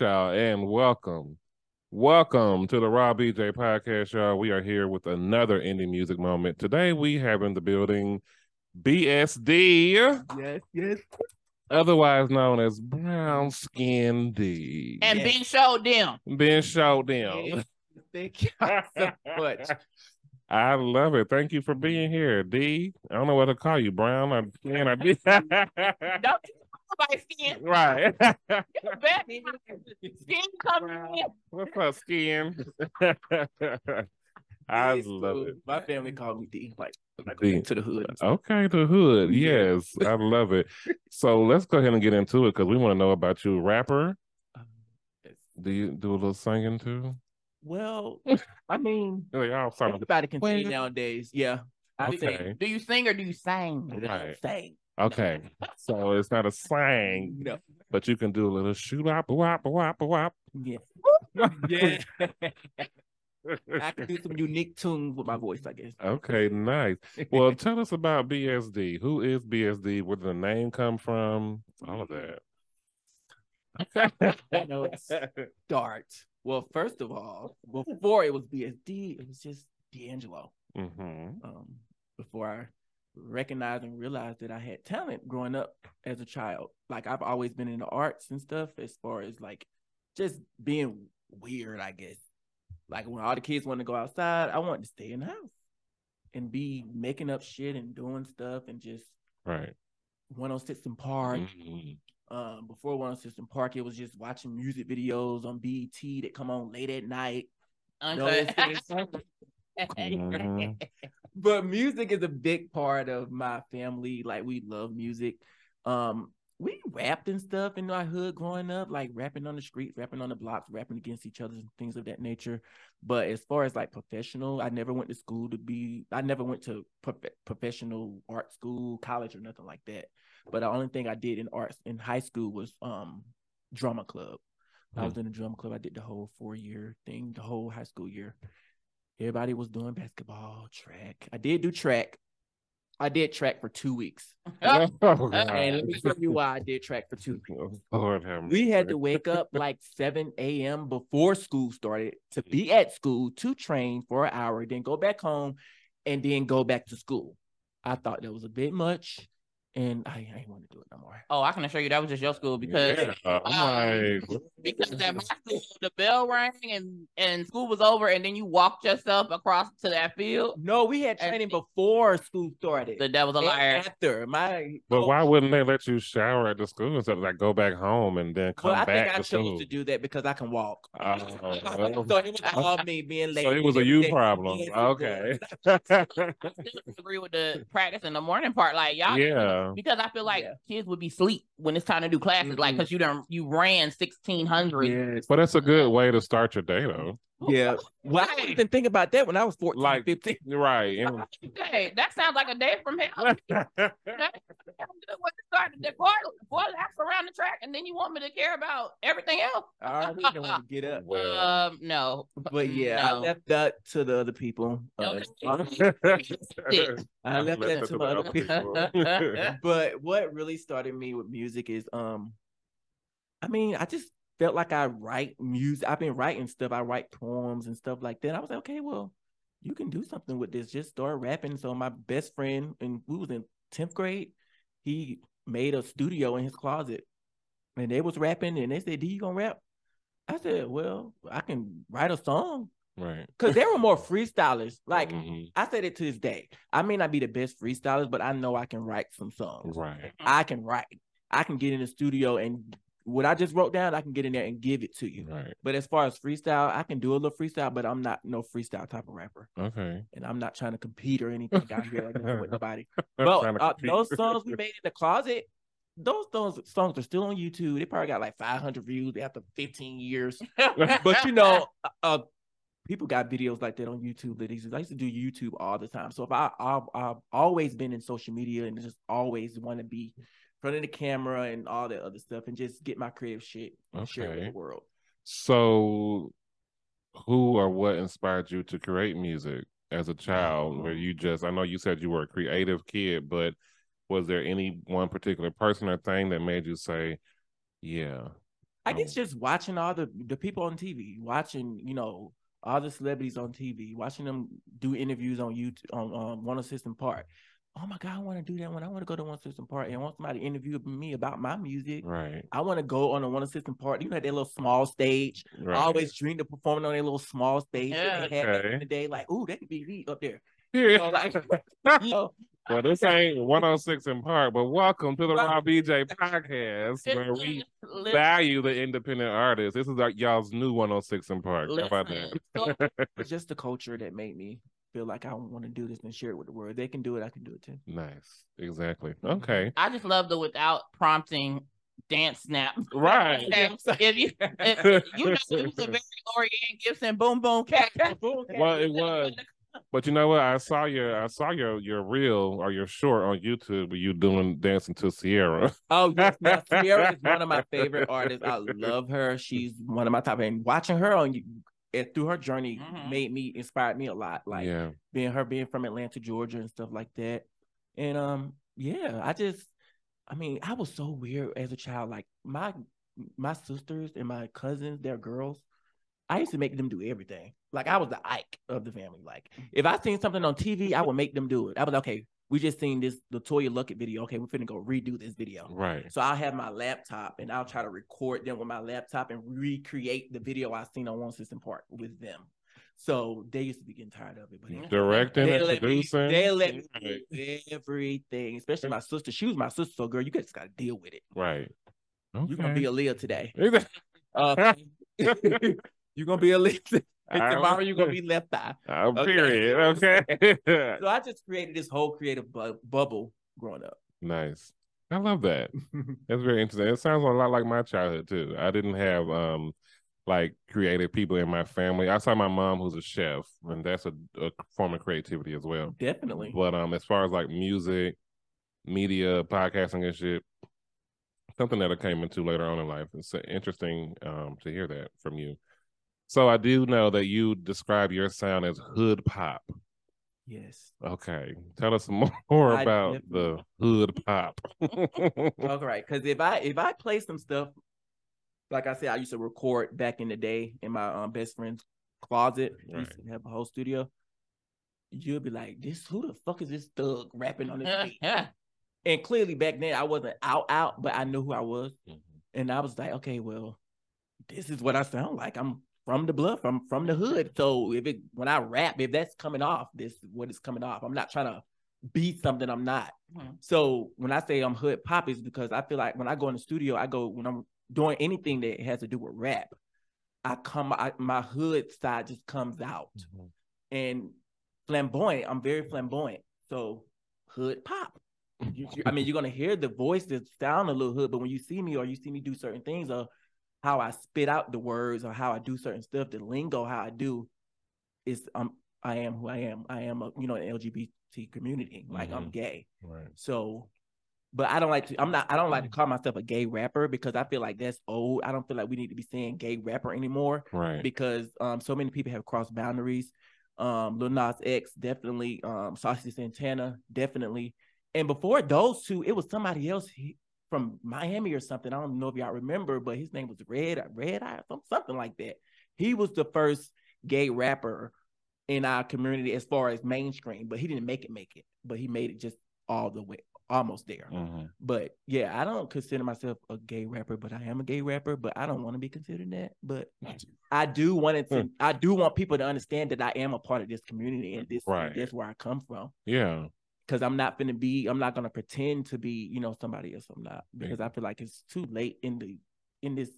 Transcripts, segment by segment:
right, y'all, and welcome. Welcome to the Raw BJ podcast, y'all. We are here with another indie music moment. Today we have in the building BSD, Yes, yes. otherwise known as Brown Skin Dee. and Yeah. Ben showed them. Ben showed them. Yes. Thank you so much. I love it. Thank you for being here, D. I don't know what to call you, Brown or Skin or D. Don't you nobody skin. right. Skin coming in. What's up, Skin? I It's love cool. it. My family called me D, like, like D. to the hood. Okay, the hood. Yes, I love it. So let's go ahead and get into it because we want to know about you. Rapper, Um, do you do a little singing too? Well, I mean, Oh, y'all everybody can Well- sing nowadays. Yeah, I okay. sing. Do you sing or do you sing? Right. Sing. Okay, so it's not a slang, No. but you can do a little shoot up, wop, wop, wop. Yeah. yeah. I can do some unique tunes with my voice, I guess. Okay, nice. Well, tell us about BSD. Who is BSD? Where did the name come from? All of that. I know it's Dart. Well, first of all, before it was BSD, it was just D'Angelo. hmm um, before I recognized and realized that I had talent growing up as a child. Like I've always been in the arts and stuff, as far as like just being weird, I guess. Like when all the kids want to go outside, I wanted to stay in the house and be making up shit and doing stuff and just Right. 106 & Park. Mhm. Um, before 106 & Park, it was just watching music videos on BET that come on late at night. Uncut. Mhm. but music is a big part of my family. Like we love music. Um, we rapped and stuff in our hood growing up, like rapping on the streets, rapping on the blocks, rapping against each other, and things of that nature. But as far as like professional, I never went to school to be. I never went to prof- professional art school, college, or nothing like that. But the only thing I did in arts in high school was um drama club. I was in the drama club. I did the whole four year thing, the whole high school year. Everybody was doing basketball, track. I did do track. I did track for two weeks. Oh, And let me tell you why I did track for two weeks. Lord We had to wake up like 7 a.m. before school started to be at school to train for an hour, then go back home and then go back to school. I thought that was a bit much and I, I ain't want to do it no more. Oh, I can assure you that was just your school because Yeah, I'm um, like, because at my school the bell rang and and school was over and then you walked yourself across to that field. No, we had And- training before school started. The devil's a And liar. After my but why wouldn't they let you shower at the school instead of like go back home and then come Well, I back think I to chose school? to do that because I can walk. Oh, well. so it was all me being late. so it was a you problem. Okay. I still agree with the practice in the morning part. Like y'all yeah. Because I feel like Yeah. kids would be sleep when it's time to do classes, like Mhm. because you done you ran sixteen hundred. Yes. But that's a good way to start your day, though. Yeah. Well, I didn't even think about that when I was 14, Like- 15. Right. and- Hey, that sounds like a day from hell. What to start the boy, boy laps around the track, and then you want me to care about everything else? I already don't want to get up. well. Um, no. But yeah, I left that to the other people. Uh, Okay. I left that to the other other people. people. but what really started me with music is um I mean, I just felt like I write music. I've been writing stuff. I write poems and stuff like that. I was like, okay, well, you can do something with this. Just start rapping. So my best friend, and we was in 10th grade, he made a studio in his closet. And they was rapping and they said, D, you gonna rap? I said, Well, I can write a song. right. Cause they were more freestylers. Like Mhm. I said it to this day. I may not be the best freestylers, but I know I can write some songs. Right. I can write. I can get in the studio and what I just wrote down, I can get in there and give it to you. Right. But as far as freestyle, I can do a little freestyle, but I'm not no freestyle type of rapper, Okay. and I'm not trying to compete or anything out here like that with nobody. But uh, those songs we made in the closet, those those songs are still on YouTube. They probably got like 500 views after 15 years. But you know, uh, people got videos like that on YouTube. That I used to do YouTube all the time. So if I I've, I've always been in social media and just always want to be front of the camera and all that other stuff and just get my creative shit and share it with the world. So, who or what inspired you to create music as a child? Where mm-hmm. you just, I know you said you were a creative kid, but was there any one particular person or thing that made you say, yeah, I guess just watching all the the people on TV, watching you know all the celebrities on TV, watching them do interviews on YouTube on, on 106 & Park. Oh my God, I want to do that one. I want to go to 106 and I want somebody to interview me about my music. Right. I want to go on a 106 & Park. You know, that little small stage. Right. I always dreamed of performing on a little small stage. Yeah. They had Okay. in the day, like, ooh, that could be me up there. Yeah. Know, like, you know, well, this ain't 106 & Park, but welcome to the. Raw BJ podcast where we value the independent artist. This is like y'all's new 106 & Park. How about that? it's just the culture that made me feel like I want to do this and share it with the world. They can do it, I can do it too. nice. Exactly. Mm-hmm. Okay. I just love the without prompting dance snap. Right. if you, if, you know, it was a very Lori Ann Gibson boom boom cat. cat. Well, it was. But you know what? I saw your I saw your your reel or your short on YouTube where you doing dancing to Ciara. Oh, yes. Now, Ciara is one of my favorite artists. I love her. She's one of my top. And watching her on you and through her journey Mhm. made me inspired me a lot. Like yeah. being her being from Atlanta, Georgia, and stuff like that. And um, yeah, I just, I mean, I was so weird as a child. Like my my sisters and my cousins, they're girls. I used to make them do everything. Like I was the Ike of the family. Like if I seen something on TV, I would make them do it. I was like, okay, we just seen this LeToya Luckett video. Okay, we're finna go redo this video. Right. So I'll have my laptop and I'll try to record them with my laptop and recreate the video I seen on 106 & Park with them. So they used to be getting tired of it, but. Directing they and let me, they let me Right. do everything, especially my sister. She was my sister, so girl, you just gotta deal with it. Right. You're gonna be a Leah today. Okay. Uh, you're gonna be a Leah. And tomorrow you're gonna be left eye. Uh, Okay. period. Okay. So I just created this whole creative bu- bubble growing up. nice. I love that. That's very interesting. It sounds a lot like my childhood too. I didn't have um like creative people in my family. I saw my mom who's a chef, and that's a, a form of creativity as well. Definitely. But um, as far as like music, media, podcasting and shit, something that I came into later on in life. It's uh, interesting um to hear that from you. So I do know that you describe your sound as hood pop. Yes. Okay, tell us more I about the hood pop. All right, because if I if I play some stuff, like I said, I used to record back in the day in my um, best friend's closet. We used to have a whole studio. You'll be like, "This who the fuck is this thug rapping on this beat?" And clearly back then I wasn't out out, but I knew who I was, Mhm. and I was like, "Okay, well, this is what I sound like. I'm from the bluff. I'm from the hood. So if it when I rap, if that's coming off, this what is coming off. I'm not trying to be something I'm not." Mhm. So when I say I'm hood pop, is because I feel like when I go in the studio, I go when I'm doing anything that has to do with rap, I come, I, my hood side just comes out, Mhm. and flamboyant. I'm very flamboyant, so hood pop. You- you- I mean, you're gonna hear the voice that sound a little hood, but when you see me or you see me do certain things, or how I spit out the words, or how I do certain stuff, the lingo, how I do, is um, I am who I am. I am a you know an LGBT community. Like I'm Mhm. gay. Right. So, but I don't like to. I'm not. I don't like to call myself a gay rapper because I feel like that's old. I don't feel like we need to be saying gay rapper anymore Right. because um so many people have crossed boundaries. Um, Lil Nas X definitely. Um, Saucy Santana definitely. And before those two, it was somebody else he, from Miami or something. I don't know if y'all remember, but his name was Red Red Eye, some- something like that. He was the first gay rapper in our community as far as mainstream, but he didn't make it make it. But he made it just all the way, almost there. Mhm. But yeah, I don't consider myself a gay rapper, but I am a gay rapper, but I don't want to be considered that. But I do want it to I do want people to understand that I am a part of this community and this Right. that's where I come from. Yeah. Cause I'm not gonna be, I'm not gonna pretend to be, you know, somebody else. I'm not because I feel like it's too late in the in this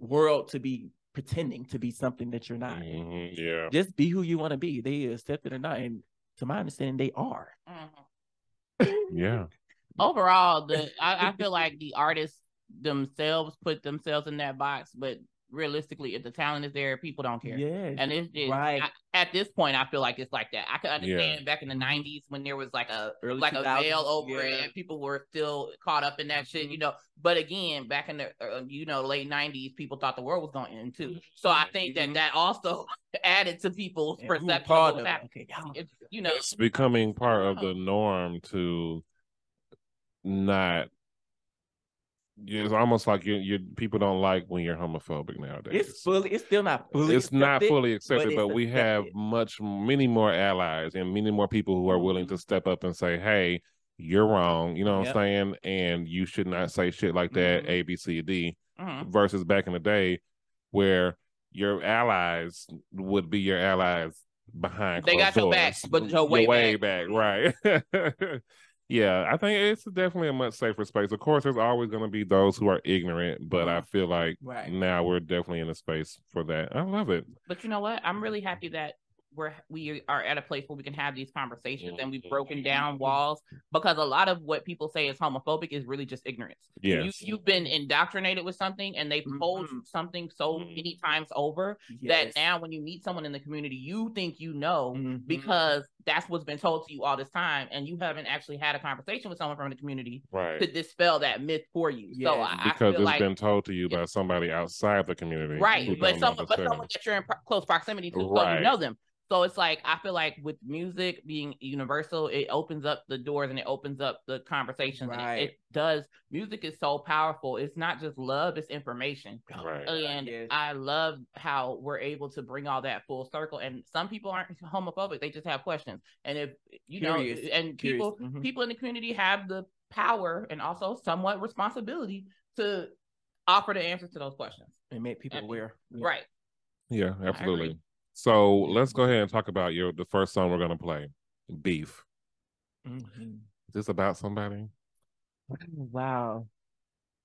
world to be pretending to be something that you're not. Mhm. Yeah. Just be who you want to be. They accept it or not. And to my understanding, they are. Mhm. Yeah. Overall, the I, I feel like the artists themselves put themselves in that box, but realistically, if the talent is there, people don't care. Yeah, And it's just Right. I- at this point, I feel like it's like that. I can understand back in the '90s when there was like a Early like a 2000s, veil over it, and people were still caught up in that shit, you know. But again, back in the uh, you know late '90s, people thought the world was going to end too. So I think that Mhm. that also added to people's And perception part of of what's it? Okay, you know, It's becoming part of the norm to not it's almost like you you people don't like when you're homophobic nowadays. It's fully. It's still not fully. it's not accepted, fully accepted, it's but, we have much many more allies and many more people who are willing to step up and say, "Hey, you're wrong." You know what Yep. I'm saying? And you should not say shit like that. Mhm. A, B, C, D. Mhm. Versus back in the day, where your allies would be your allies behind. They got closed your back, doors. but your way way back, right? yeah, I think it's definitely a much safer space. Of course, there's always going to be those who are ignorant, but I feel like Right. now we're definitely in a space for that. I love it. But you know what? I'm really happy that we're we are at a place where we can have these conversations and we've broken Mm-hmm. down walls because a lot of what people say is homophobic is really just ignorance. Yes. You you've been indoctrinated with something and they've told you Mhm. something so many times over Yes. that now when you meet someone in the community, you think you know Mhm. because that's what's been told to you all this time, and you haven't actually had a conversation with someone from the community right. to dispel that myth for you. So Yes. I, I because feel it's like been told to you by somebody outside the community. right, but don't someone but someone that you're in pro- close proximity to, so you know them. So it's like I feel like with music being universal, it opens up the doors and it opens up the conversations. and it- Right. it does. Music is so powerful. It's not just love; it's information. Right. And Yes. I love how we're able to bring all that full circle. And some people aren't homophobic; they just have questions. And if you Curious. know, and Curious. people Mhm. people in the community have the power and also somewhat responsibility to offer the answers to those questions. and make people and- aware. Yeah. Right. Yeah, absolutely. So let's go ahead and talk about your the first song we're gonna play, "Beef." Mhm. Is this about somebody? Oh, wow.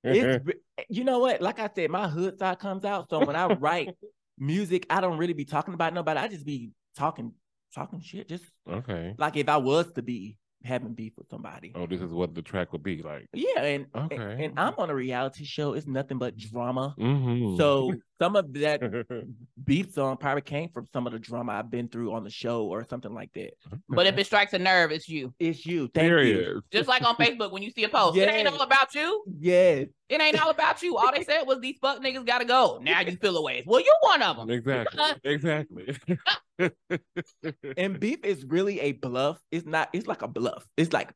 It's mm-hmm. you know what? Like I said, my hood side comes out. So when I write music, I don't really be talking about nobody. I just be talking, talking shit. Just okay. like if I was to be having beef with somebody. Oh, this is what the track would be like. Yeah, and, and- Okay. and I'm on a reality show. It's nothing but drama. Mm-hmm. So some of that beef song probably came from some of the drama I've been through on the show or something like that. But if it strikes a nerve, it's you. It's you. Thank you. Period. Just like on Facebook when you see a post, it ain't all about you. Yes. It ain't all about you. All they said was these fuck niggas gotta go. Now you feel away. Well, you're one of them. Exactly. Exactly. And beef is really a bluff. It's not, it's like a bluff. It's like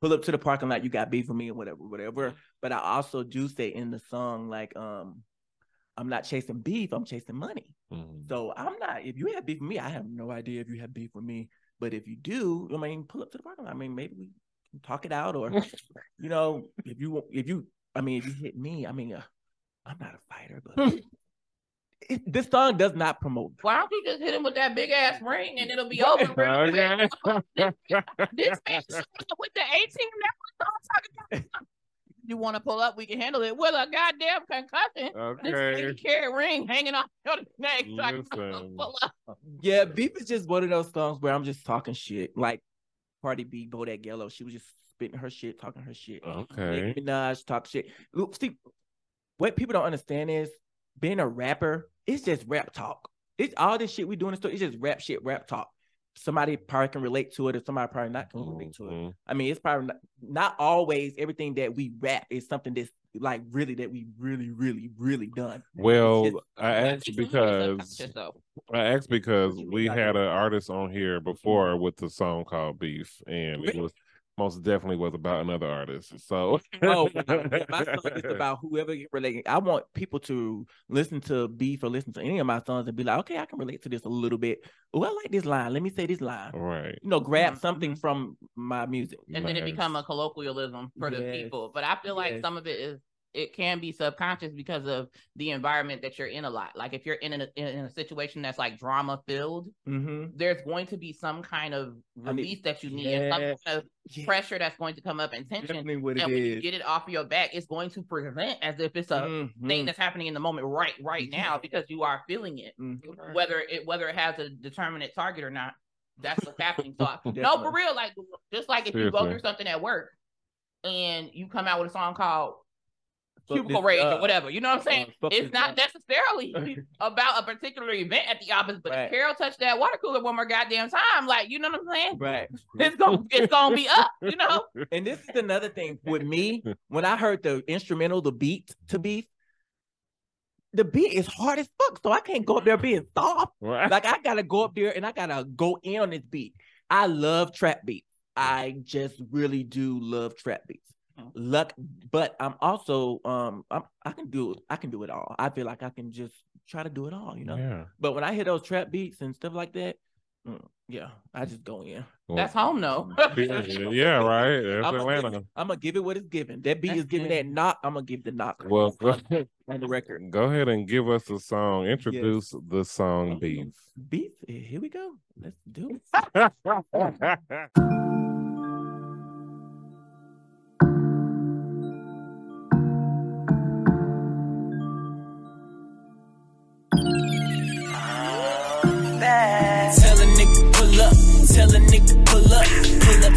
pull up to the parking lot, you got beef with me or whatever, whatever. But I also do say in the song, like, um, I'm not chasing beef, I'm chasing money. Mhm. So I'm not, if you have beef with me, I have no idea if you have beef with me. But if you do, I mean, pull up to the parking lot. I mean, maybe we can talk it out or, you know, if you, if you, I mean, if you hit me, I mean, uh, I'm not a fighter, but this song does not promote. Why don't you just hit him with that big ass ring and it'll be over? real? Oh, okay. This man with the 18 that was talking about. You want to pull up? We can handle it with a goddamn concussion. This okay. nigga carry ring hanging off your neck. so I can pull up. Yeah, beef is just one of those songs where I'm just talking shit. Like Cardi B, Bodak Yellow, she was just spitting her shit, talking her shit. Okay. Nicki Minaj talk shit. See, what people don't understand is being a rapper, it's just rap talk. It's all this shit we doing. It's just rap shit, rap talk. Somebody probably can relate to it, or somebody probably not can relate to it. Mhm. I mean, it's probably not, not always everything that we rap is something that's like really that we really, really, really done. Well, It's- I asked It's because. I asked because we had an artist on here before with the song called Beef, and it was most definitely was about another artist. So Oh, wow. My song is about whoever you relate. I want people to listen to Beef or listen to any of my songs and be like, okay, I can relate to this a little bit. Oh, I like this line. Let me say this line. right. You know, grab Mhm. something from my music. and then it become a colloquialism for the people. But I feel like Yes. some of it is it can be subconscious because of the environment that you're in a lot. Like if you're in a in a situation that's like drama filled, Mm-hmm. there's going to be some kind of I need- release that you need and some kind of pressure that's going to come up and tension. Definitely what it And when you get it off your back, it's going to present as if it's a Mhm. thing that's happening in the moment right right now because you are feeling it. Mhm. Whether it whether it has a determinate target or not, that's what's happening. So I, no, for real, like just like if you go through something at work and you come out with a song called Fuck Cubicle Rage up. or whatever, you know what I'm saying? Uh, it's not up. necessarily about a particular event at the office, but Right. if Carol touched that water cooler one more goddamn time, like you know what I'm saying? Right. It's gonna it's gonna be up, you know. And this is another thing with me. When I heard the instrumental, the beat to beef, the beat is hard as fuck. So I can't go up there being soft. Right. Like I gotta go up there and I gotta go in on this beat. I love trap beats. I just really do love trap beats. Luck, but I'm also um I'm I can do I can do it all. I feel like I can just try to do it all, you know. Yeah. But when I hear those trap beats and stuff like that, mm, yeah, I just go in. That's home though. yeah, right. That's I'm gonna, Atlanta. give, I'm gonna give it what it's given. That beat is giving that knock. I'm gonna give the knock Well, go, on the record. go ahead and give us the song. Introduce the song Beef. Beef. eh, Here we go. Let's do it.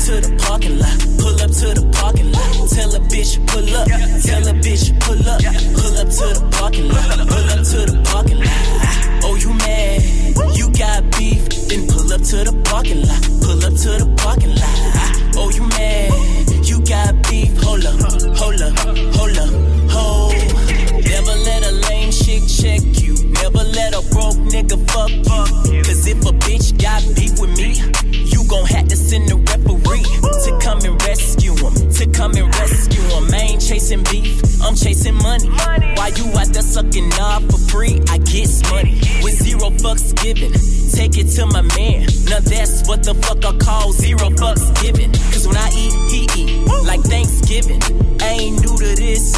to the parking lot, pull up to the parking lot. Tell a bitch pull up, tell a bitch pull up, pull up to the parking lot, pull up to the parking lot. Oh you mad? You got beef? Then pull up to the parking lot, pull up to the parking lot. Oh you mad? You got beef? Hold up, hold up, hold up, hold. Never let a lame chick check you. Never let a broke nigga fuck you. Cause if a bitch got beef with me, gon' have to send a referee to come and rescue him. To come and rescue him. I ain't chasing beef, I'm chasing money. While you out there sucking knob for free, I get money. With zero fucks given, take it to my man. Now that's what the fuck I call zero fucks given. Cause when I eat, he eat. Like Thanksgiving. I ain't new to this,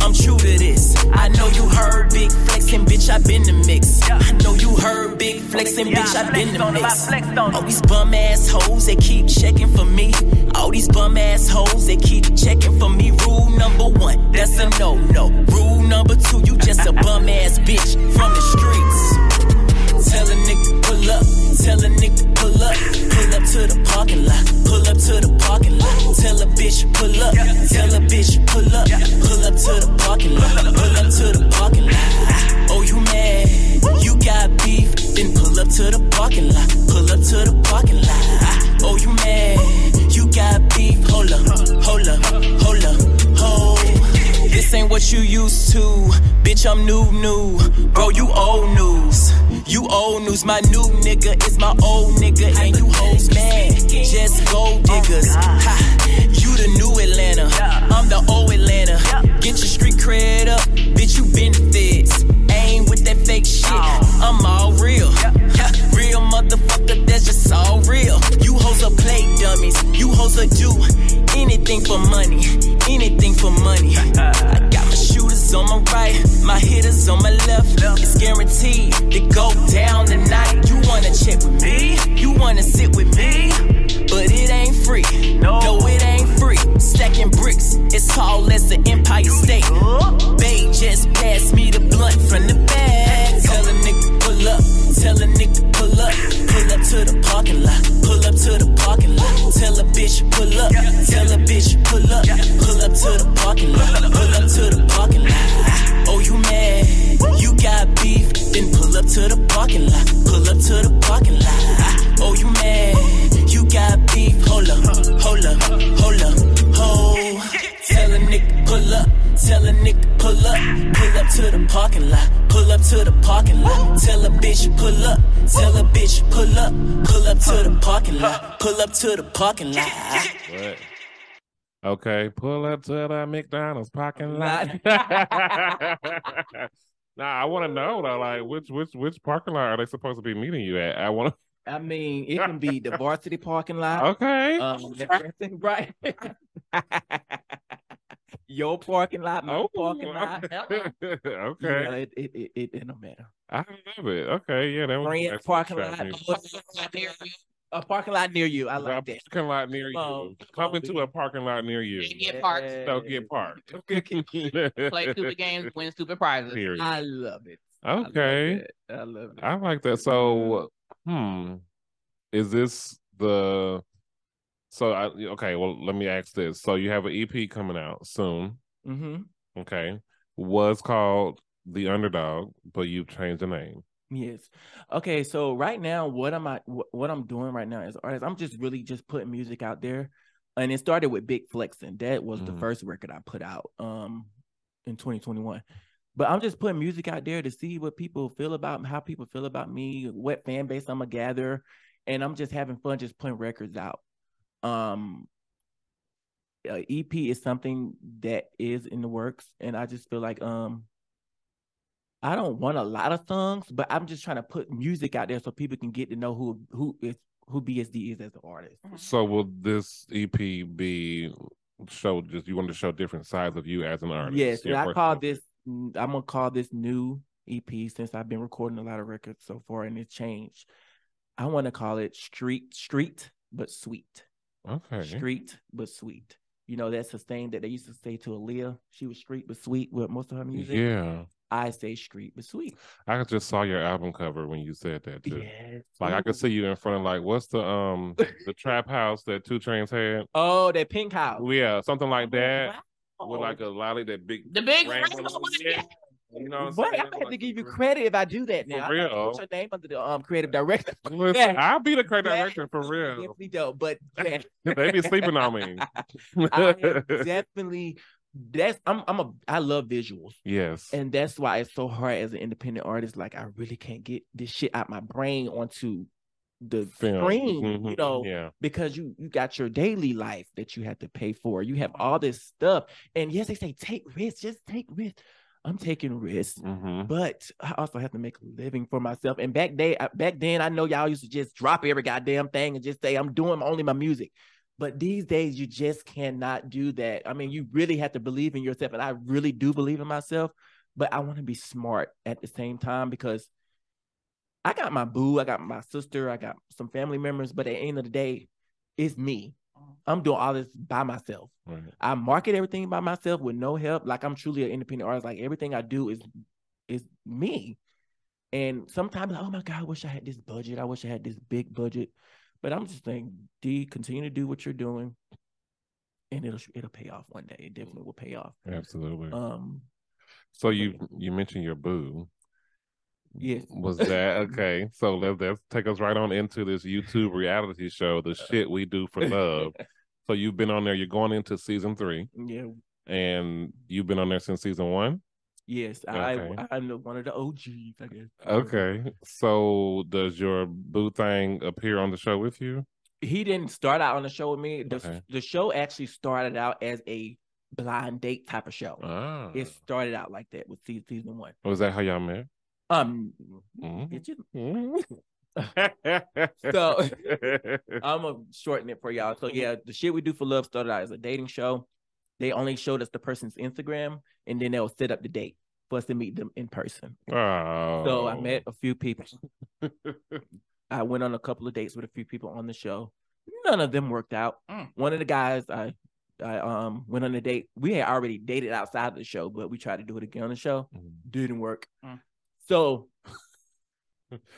I'm true to this. I know you heard big flexing, bitch, I been the mix. I know you heard big flexing, bitch, I been the mix. All these bum ass hoes, they keep checking for me. All these bum ass hoes, they keep checking for me. Rule number one, that's a no no. Rule number two, you just a bum ass bitch from the streets. Tell a nigga pull up, tell a nigga pull up, pull up to the parking lot, pull up to the parking lot. Tell a bitch pull up, tell a bitch pull up, pull up to the parking lot, pull up to the parking lot. Oh you mad? You got beef? Then pull up to the parking lot, pull up to the parking lot. Oh you mad? You got beef? Hold up, hold up, hold up, hold. This ain't what you used to. Bitch, I'm new, new. Bro, you old news. You old news. My new nigga is my old nigga. And you hoes mad. Just gold diggers. Oh, ha, you the new Atlanta. I'm the old Atlanta. Get your street cred up. Bitch, you been feds. Ain't with that fake shit. Oh. I'm all real. Ha, real motherfucker, that's just all real. You hoes are play dummies. You hoes are do anything for money. Anything for money. I got my shooters on my right, my hitters on my left. It's guaranteed to go down tonight. You wanna check with me? You wanna sit with me? But it ain't free. No, it ain't free. Stacking bricks, it's tall as the Empire State. Bay just passed me the blunt from the bag. Tell a nigga pull up, tell a nigga pull up to the parking lot, pull up to the parking lot. Tell a bitch pull up, tell a bitch pull up, pull up to the parking lot, pull up to the parking lot. Oh you mad? You got beef? Then pull up to the parking lot, pull up to the parking lot. Oh you mad? You got beef? Hold up, hold up, hold up, hold. Tell a nigga pull up, tell a nigga pull up, pull up to the parking lot, pull up to the parking lot. Tell a bitch pull up, tell a bitch pull up, pull up to the parking lot, pull up to the parking lot. What? Okay, pull up to the McDonald's parking lot. nah, I want to know though, like which which which parking lot are they supposed to be meeting you at? I want I mean, it can be the varsity parking lot. Okay. Um, right. Your parking lot, my oh, parking lot. okay. Yeah, it, it, it, it, it don't matter. I love it. Okay, yeah, that was Friends parking trap lot. music. A parking lot near you. I A like that. parking lot near you. Oh, Come into a parking lot near you. And get parked. So get parked. Play stupid games, win stupid prizes. Period. I love it. I love Okay. it. I love it. I like that. So, hmm, is this the? So I okay. Well, let me ask this. So you have an EP coming out soon. Mm-hmm. Okay, was called The Underdog, but you've changed the name. Yes. Okay. So right now, what am I? What, I'm doing right now as artist, I'm just really just putting music out there, and it started with Big Flexing. That was the Mhm. first record I put out um in 2021. But I'm just putting music out there to see what people feel about how people feel about me, what fan base I'm gonna gather, and I'm just having fun just putting records out. Um, a EP is something that is in the works, and I just feel like um I don't want a lot of songs, but I'm just trying to put music out there so people can get to know who who is who BSD is as an artist. So will this EP be show just you want to show different sides of you as an artist? Yes, and I call personal- this I'm gonna call this new EP since I've been recording a lot of records so far and it's changed. I want to call it street street but sweet. Okay. Street but sweet. You know, that's a thing that they used to say to Aaliyah. She was street but sweet with most of her music. Yeah. I say street but sweet. I just saw your album cover when you said that too. Yes. Like I could see you in front of like what's the um the trap house that 2 Chainz had? Oh, that pink house. Yeah, something like that Wow. with like a lolly that big The big rainbow. rainbow. You know what I'm Boy, saying? I'm gonna have to give you credit if I do that now. For I real. Put your name under the um creative director. Listen, Yeah. I'll be the creative director for real. Definitely dope, but yeah, they be sleeping on me. I definitely that's I'm I'm a I love visuals. yes. And that's why it's so hard as an independent artist. Like I really can't get this shit out my brain onto the Film. screen, you Mhm. know, Yeah. because you you got your daily life that you have to pay for. You have all this stuff. And yes, they say take risks, just take risks. I'm taking risks. hmm But I also have to make a living for myself. And back day, uh, back then, I know y'all used to just drop every goddamn thing and just say, "I'm doing only my music." But these days, you just cannot do that. I mean, you really have to believe in yourself, and I really do believe in myself. But I want to be smart at the same time because I got my boo, I got my sister, I got some family members. But at the end of the day, it's me. I'm doing all this by myself. Right. I market everything by myself with no help. Like I'm truly an independent artist. Like everything I do is is me. And sometimes, oh my God, I wish I had this budget. I wish I had this big budget. But I'm just saying, D, continue to do what you're doing, and it'll it'll pay off one day. It definitely will pay off. Absolutely. Um, so you you mentioned your boo. Yes, Was that okay? So let's, let's take us right on into this YouTube reality show, the shit we do for love. so you've been on there. You're going into season three, yeah, and you've been on there since season one. yes. Okay. I I'm the- one of the OGs, I guess. Okay. So does your boo thing appear on the show with you? He didn't start out on the show with me. The, Okay. the show actually started out as a blind date type of show. Ah. It started out like that with season one. Was that how y'all met? Um, Mhm. it just- so So- I'm gonna shorten it for y'all. So yeah, the shit we do for love started out as a dating show. They only showed us the person's Instagram, and then they'll set up the date for us to meet them in person. oh. So I met a few people. I went on a couple of dates with a few people on the show. None of them worked out. Mm. One of the guys I I um went on a date. We had already dated outside of the show, but we tried to do it again on the show. Mhm. Didn't work. Mm. So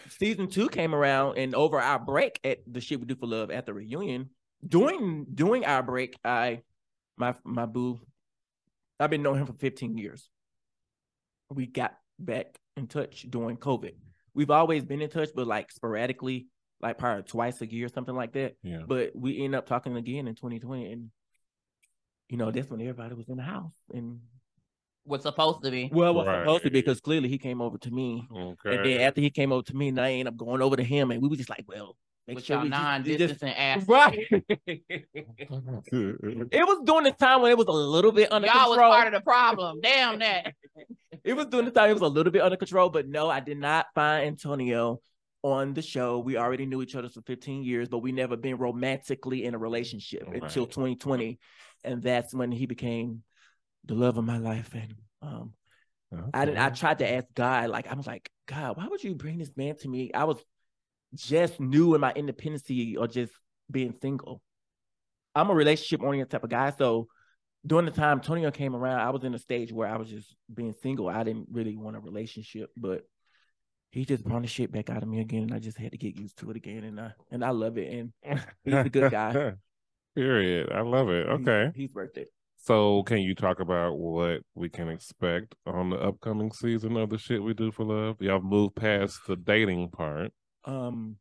season two came around, and over our break at the shit we do for love at the reunion, during during our break, I my my boo, I've been knowing him for 15 years. We got back in touch during COVID. We've always been in touch, but like sporadically, like probably twice a year, or something like that. Yeah. But we end up talking again in 2020, and you know that's when everybody was in the house, and was supposed to be. well, it was Right. supposed to be because clearly he came over to me, Okay. and then after he came over to me, and I ended up going over to him, and we were just like, well, make With sure y'all we just- non-distancing ass. right. it was during the time when it was a little bit under Y'all was part of the problem. Damn that. it was during the time it was a little bit under control, but no, I did not find Antonio on the show. We already knew each other for 15 years, but we never been romantically in a relationship Right. until 2020. And that's when he became the love of my life. And um I didn't I tried to ask God, like I was like, God, why would you bring this man to me? I was just new in my independency or just being single. I'm a relationship oriented type of guy. So during the time Tonio came around, I was in a stage where I was just being single. I didn't really want a relationship, but he just brought the shit back out of me again, and I just had to get used to it again. And I and I love it. And He's a good guy. Period. I love it. he's- Okay. he's worth it. So, can you talk about what we can expect on the upcoming season of the shit we do for love? Y'all moved past the dating part. Um,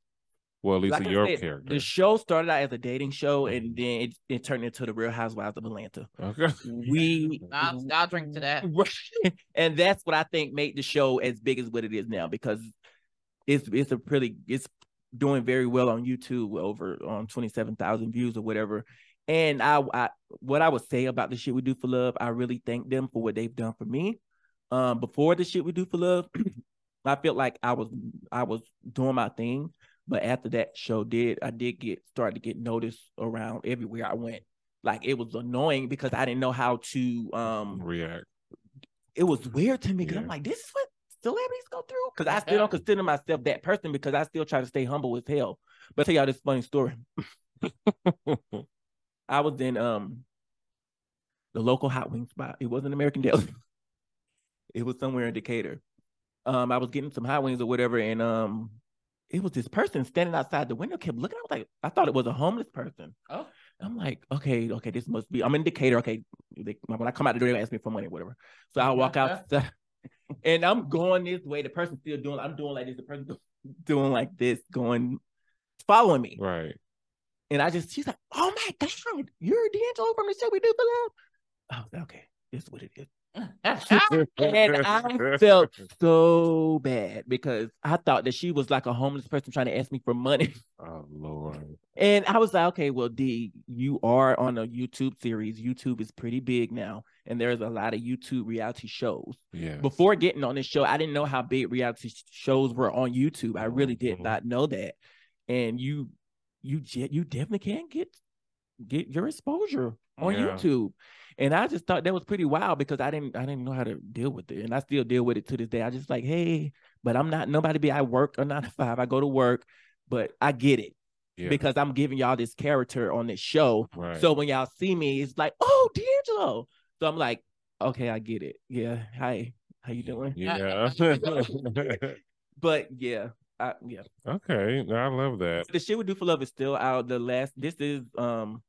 Well, at least like your said, character. the show started out as a dating show, and then it, it turned into the Real Housewives of Atlanta. okay. We I'll, I'll drink to that. And that's what I think made the show as big as what it is now because it's it's a pretty it's doing very well on YouTube over on twenty seven thousand views or whatever. And I, I, what I would say about the shit we do for love, I really thank them for what they've done for me. Um, before the shit we do for love, I felt like I was, I was doing my thing. But after that show did, I did get started to get noticed around everywhere I went. Like it was annoying because I didn't know how to um React. it was weird to me because I'm like, this is what celebrities go through. Because I still don't consider myself that person because I still try to stay humble as hell. But I'll tell y'all this funny story. I was in um the local hot wing spot. It wasn't American Deli. it was somewhere in Decatur. Um, I was getting some hot wings or whatever, and um, it was this person standing outside the window, kept looking. I was like, I thought it was a homeless person. Oh. I'm like, okay, okay, this must be. I'm in Decatur. Okay, they, when I come out the door, they ask me for money, whatever. So I walk outside, and I'm going this way. The person still doing. I'm doing like this. The person doing like this, going, following me. right. And I just, she's like, oh my God, you're D'Angelo from the show we do love. I was like, okay, this is what it is. And I felt so bad because I thought that she was like a homeless person trying to ask me for money. Oh Lord. And I was like, okay, well, D, you are on a YouTube series. YouTube is pretty big now. And there's a lot of YouTube reality shows. Yeah. Before getting on this show, I didn't know how big reality shows were on YouTube. I really did Mhm. not know that. And you, you, you definitely can't get get your exposure on Yeah. YouTube. And I just thought that was pretty wild because I didn't, I didn't know how to deal with it, and I still deal with it to this day. I just like, hey, but I'm not nobody. Be I work a nine to five. I go to work, but I get it Yeah. because I'm giving y'all this character on this show. right. So when y'all see me, it's like, oh, D'Angelo. So I'm like, okay, I get it. Yeah. Hi. How you doing? yeah. But yeah, I, yeah. okay. I love that. The shit we do for love is still out. The last, this is, um,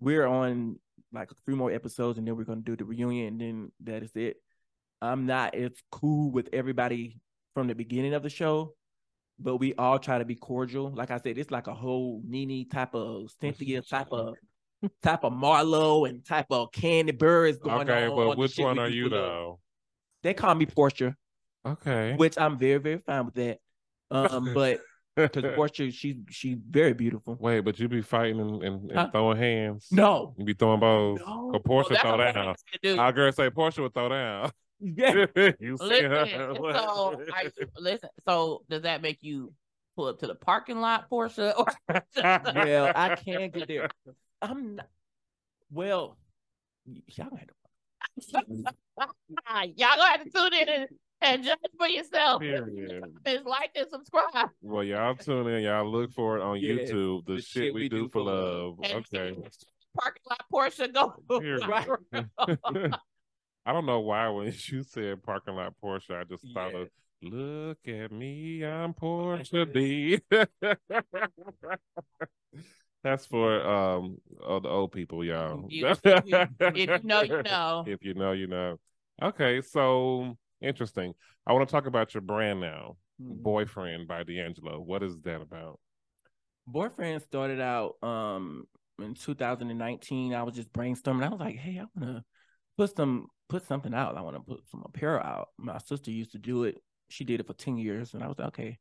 we're on like three more episodes, and then we're gonna do the reunion, and then that is it. I'm not as cool with everybody from the beginning of the show, but we all try to be cordial. Like I said, it's like a whole Nene type of Cynthia type of type of Marlo and type of Kandi Burruss going Okay, on. but the which one are you though? They call me Porsha, Okay. which I'm very very fine with that. Um, but because Porsha, she's she's very beautiful. Wait, but you be fighting and, and, and Huh? throwing hands. No, You be throwing bows. no. Or Porsha Well, that's throw what down. saying, dude. Our girl say Porsha would throw down. Yeah. you see Listen, her? so are you, listen. So does that make you pull up to the parking lot, Porsha? Or well, I can't get there. I'm not. Well, y'all gonna have to Y'all gonna have to tune in and, and judge for yourself. Period. Is like and subscribe. Well, y'all tune in. Y'all look for it on Yes, YouTube. The, shit, we, do, for love. And Okay. Parking lot, Porsha, go. Period. I don't know why when you said parking lot Porsche, I just thought Yeah. of look at me, I'm Porsche D. That's for um all the old people, y'all. You- you- if you know, you know. If you know, you know. Okay, so interesting. I want to talk about your brand now. Mhm. Boyfriend by D'Angelo. What is that about? boyfriend started out um in 2019 i was just brainstorming i was like hey i want to put some put something out i want to put some apparel out my sister used to do it she did it for 10 years and i was like okay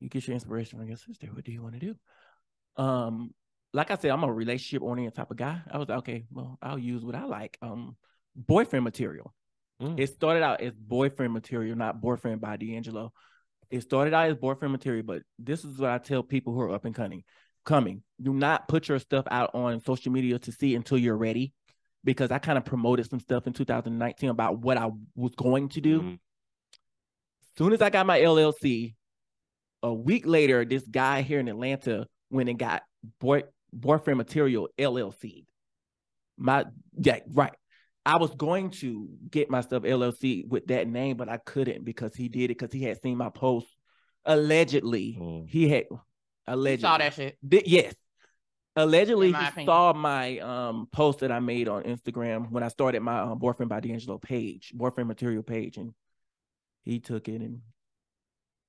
you get your inspiration from your sister what do you want to do um like i said i'm a relationship oriented type of guy i was like okay well i'll use what i like um boyfriend material Mm. it started out as boyfriend material not boyfriend by d'angelo it started out as boyfriend material, but this is what I tell people who are up and coming. Coming, do not put your stuff out on social media to see until you're ready, because I kind of promoted some stuff in 2019 about what I was going to do. Mhm. Soon as I got my LLC, a week later, this guy here in Atlanta went and got boy boyfriend material LLC. My yeah, right. I was going to get my stuff LLC with that name, but I couldn't because he did it because he had seen my post. Allegedly, Mm. he had You allegedly saw that shit. Th- yes. Allegedly, he opinion. saw my um post that I made on Instagram when I started my um, boyfriend by D'Angelo page, boyfriend material page, and he took it and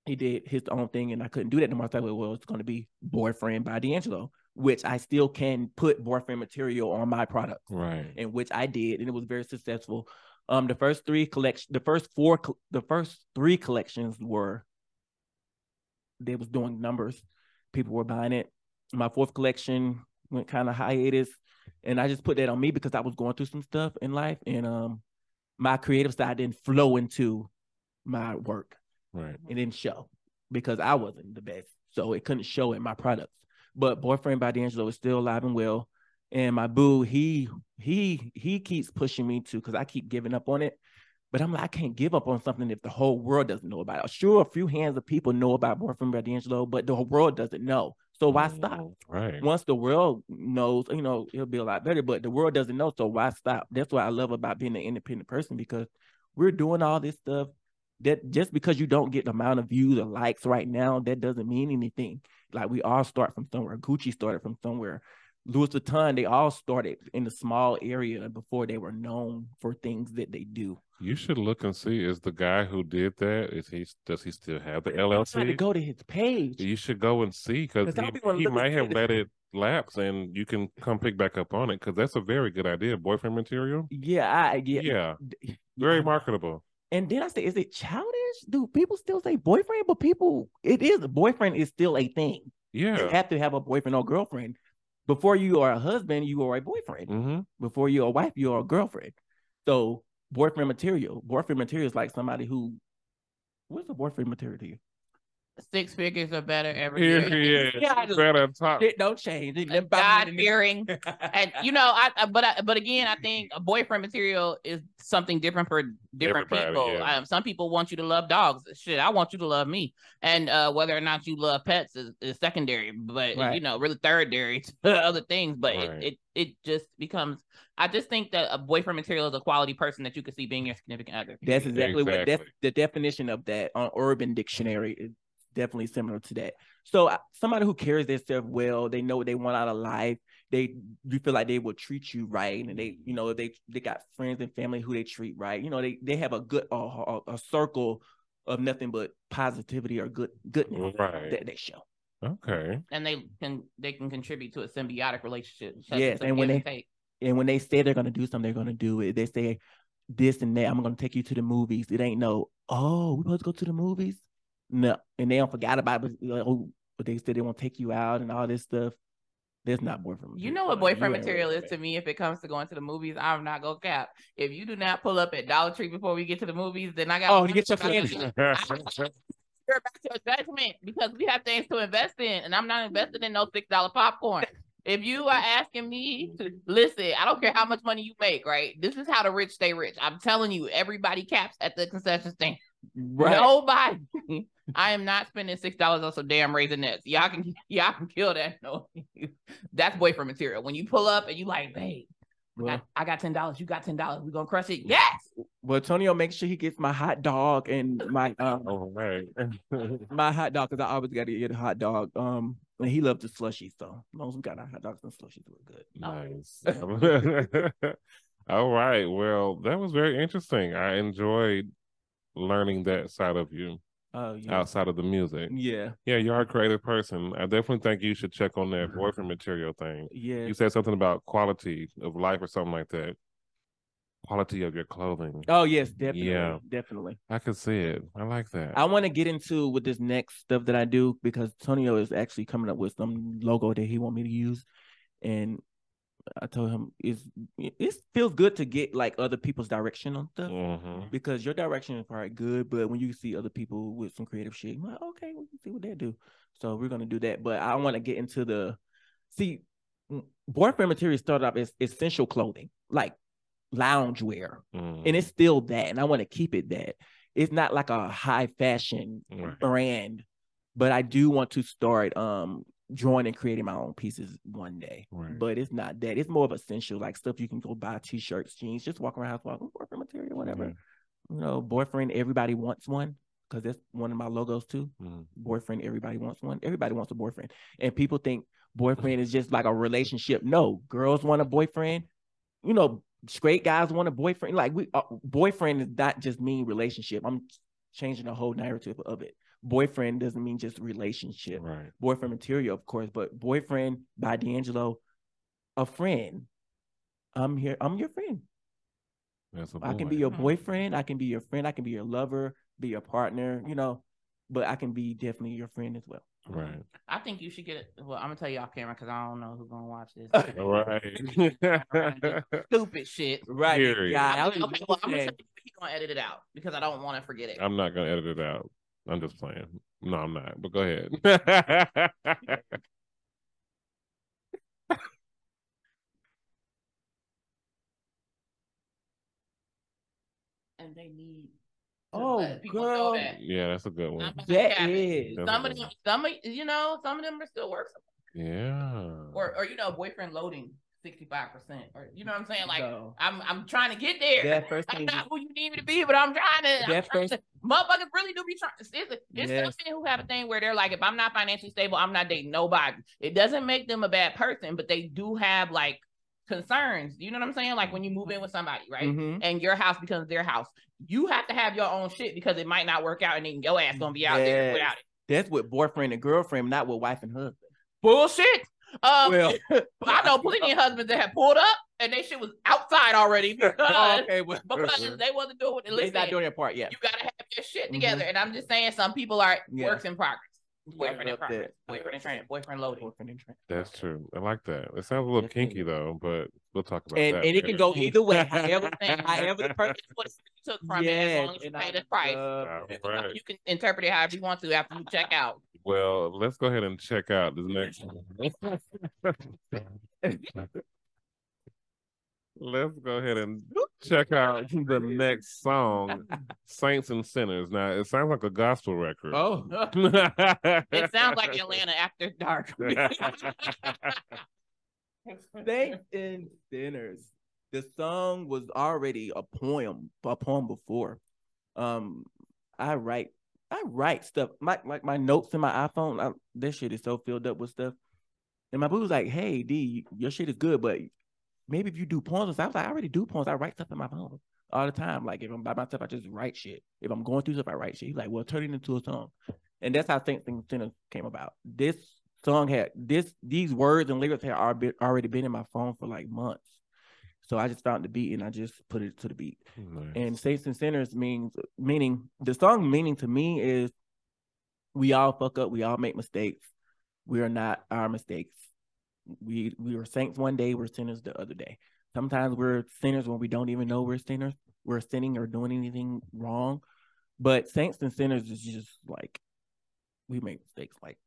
he did his own thing, and I couldn't do that anymore. I thought, well, it's going to be boyfriend by D'Angelo, which I still can put boyfriend material on my product, Right. and which I did, and it was very successful. Um, the first three collection, the first four, the first three collections were they was doing numbers. People were buying it. My fourth collection went kind of hiatus. and I just put that on me because I was going through some stuff in life, and um, my creative side didn't flow into my work. Right. It didn't show because I wasn't the best, so it couldn't show in my products. But boyfriend by D'Angelo is still alive and well, and my boo, he he he keeps pushing me to because I keep giving up on it. But I'm like, I can't give up on something if the whole world doesn't know about it. Sure, a few hands of people know about boyfriend by D'Angelo, but the whole world doesn't know. So why mm-hmm. stop? Right. Once the world knows, you know, it'll be a lot better. But the world doesn't know, so why stop? That's what I love about being an independent person because we're doing all this stuff. That just because you don't get the amount of views or likes right now, that doesn't mean anything. Like we all start from somewhere. Gucci started from somewhere. Louis Vuitton, they all started in a small area before they were known for things that they do. You should look and see is the guy who did that is he does he still have the I to LLC? go to his page. You should go and see because he, he might have let it lapse and you can come pick back up on it because that's a very good idea. Boyfriend material. Yeah, I yeah. Yeah, very marketable. And then I say, is it childish? Do people still say boyfriend? But people, it is boyfriend is still a thing. You Yeah. have to have a boyfriend or girlfriend. Before you are a husband, you are a boyfriend. hmm Before you're a wife, you're a girlfriend. So boyfriend material. Boyfriend material is like somebody who what's a boyfriend material to you? Six figures or better every Yeah, year. yeah. Yeah, I just- Better top. It don't change. God fearing. And you know, I, I but I, but again, I think a boyfriend material is something different for different Everybody, people. yeah. Um, some people want you to love dogs. Shit, I want you to love me. And uh, whether or not you love pets is, is secondary, but you Right. know, really thirdary to other things. But Right. it, it it just becomes. I just think that a boyfriend material is a quality person that you could see being your significant other. That's exactly, what that's the definition of that on Urban Dictionary is definitely similar to that. So uh, somebody who carries themselves well, they know what they want out of life. They you feel like they will treat you right, and they you know they they got friends and family who they treat right. You know they they have a good a, a, a circle of nothing but positivity or good goodness Right. that they show. Okay. and they can they can contribute to a symbiotic relationship. Yes, and when they- take. And when they say they're gonna do something, they're gonna do it. They say this and that. I'm gonna take you to the movies. It ain't no, oh, we supposed to go to the movies. No, and they don't forget about it. But, like, oh, but they said they won't take you out and all this stuff. That's not boyfriend. You material. know what boyfriend you material is to me if it comes to going to the movies. I'm not gonna cap. If you do not pull up at Dollar Tree before we get to the movies, then I got Oh, to get your I gotta You're back to your judgment because we have things to invest in, and I'm not invested in no six dollar popcorn. If you are asking me to listen, I don't care how much money you make, right? This is how the rich stay rich. I'm telling you, everybody caps at the concession stand. Right. Nobody. I am not spending six dollars on some damn raisinets. Y'all can y'all can kill that. No, that's boyfriend material. When you pull up and you like, babe, I Well, got, I got ten dollars. You got ten dollars. We gonna crush it. Yes. well, Tonio makes sure he gets my hot dog and my um All right. my hot dog because I always got to get a hot dog. Um, and he loves the slushies, so as long as we got our hot dogs and slushies, we're good. nice. All right. Well, that was very interesting. I enjoyed learning that side of you Oh yeah, outside of the music. yeah, Yeah, you are a creative person. I definitely think you should check on that mm-hmm. boyfriend material thing. yeah. You said something about quality of life or something like that. Quality of your clothing. Oh yes, definitely, Yeah. definitely. I could see it. I like that. I want to get into with this next stuff that I do because Tonio is actually coming up with some logo that he want me to use, and I told him it's it feels good to get like other people's direction on stuff hmm because your direction is probably good, but when you see other people with some creative shit, you're like, okay, we can see what they do. So we're gonna do that. But I want to get into the see boyfriend material started off as essential clothing, like lounge wear. Mm-hmm. And it's still that, and I want to keep it that. It's not like a high fashion Right. brand, but I do want to start um drawing and creating my own pieces one day. Right. But it's not that. It's more of essential, like stuff you can go buy t-shirts, jeans, just walk around house, walk boyfriend material, whatever. Mhm. You know, boyfriend, everybody wants one. Because that's one of my logos too. Mhm. Boyfriend, everybody wants one. Everybody wants a boyfriend. And people think boyfriend is just like a relationship. No, girls want a boyfriend. You know, straight guys want a boyfriend. Like we uh, boyfriend is not just mean relationship. I'm changing the whole narrative of it. Boyfriend doesn't mean just relationship. Right. Boyfriend material, of course, but boyfriend by D'Angelo, a friend. I'm here. I'm your friend. That's a I can be your Mhm. boyfriend. I can be your friend. I can be your lover, be your partner. You know, but I can be definitely your friend as well. Right. I think you should get it. Well, I'm gonna tell you off camera because I don't know who's gonna watch this. Right. Stupid shit. Right. Period. Yeah. I okay, was okay, well, I'm gonna saying- tell you he's gonna edit it out because I don't want to forget it. I'm not gonna edit it out. I'm just playing. No, I'm not. But go ahead. and they need. Oh, let girl. that. yeah, that's a good one. not That capping. is. That's Some of them, some of you know, some of them are still working, Yeah. or or you know, boyfriend loading sixty five percent, or you know what I'm saying? Like So, I'm I'm trying to get there. that first I'm not who you need me to be, but I'm trying to. I'm That trying first- to motherfuckers really do be trying. Seriously, there's Yes. some men who have a thing where they're like, if I'm not financially stable, I'm not dating nobody. It doesn't make them a bad person, but they do have like concerns. You know what I'm saying? Like when you move in with somebody, right? Mhm. And your house becomes their house. You have to have your own shit because it might not work out, and then your ass gonna be out there without it. That's with boyfriend and girlfriend, not with wife and husband. Bullshit. Um, Well, I know plenty of husbands that have pulled up and they shit was outside already because, Oh, okay. Well, because they wasn't doing they listen, not doing their part yet. you gotta have your shit Mhm. together. And I'm just saying some people are Yeah. works in progress. Boyfriend in love progress. Boyfriend in training. Boyfriend loading. Boyfriend and trans- That's true. I like that. It sounds a little kinky though, but we'll talk about And that. and it can go either way. However, Saying, however the person. It's you took from it as long as you pay the price. Right. You can interpret it however you want to after you check out. Well, let's go ahead and check out this next. let's go ahead and check out the next song, "Saints and Sinners." Now, it sounds like a gospel record. Oh, It sounds like Atlanta after dark. saints and sinners. The song was already a poem, a poem before. Um, I write, I write stuff. My like my notes in my iPhone. I, this shit is so filled up with stuff. And my boo was like, "Hey, D, your shit is good, but maybe if you do poems." I was like, "I already do poems. I write stuff in my phone all the time. Like if I'm by myself, I just write shit. If I'm going through stuff, I write shit." He's like, "Well, turn it into a song." And that's how Saints and Sinners came about. This song had this these words and lyrics had already already been in my phone for like months. So I just found the beat and I just put it to the beat. Nice. And saints and sinners means meaning the song meaning to me is we all fuck up, we all make mistakes. We are not our mistakes. We we were saints one day, we're sinners the other day. Sometimes we're sinners when we don't even know we're sinners. We're sinning or doing anything wrong. But saints and sinners is just like we make mistakes like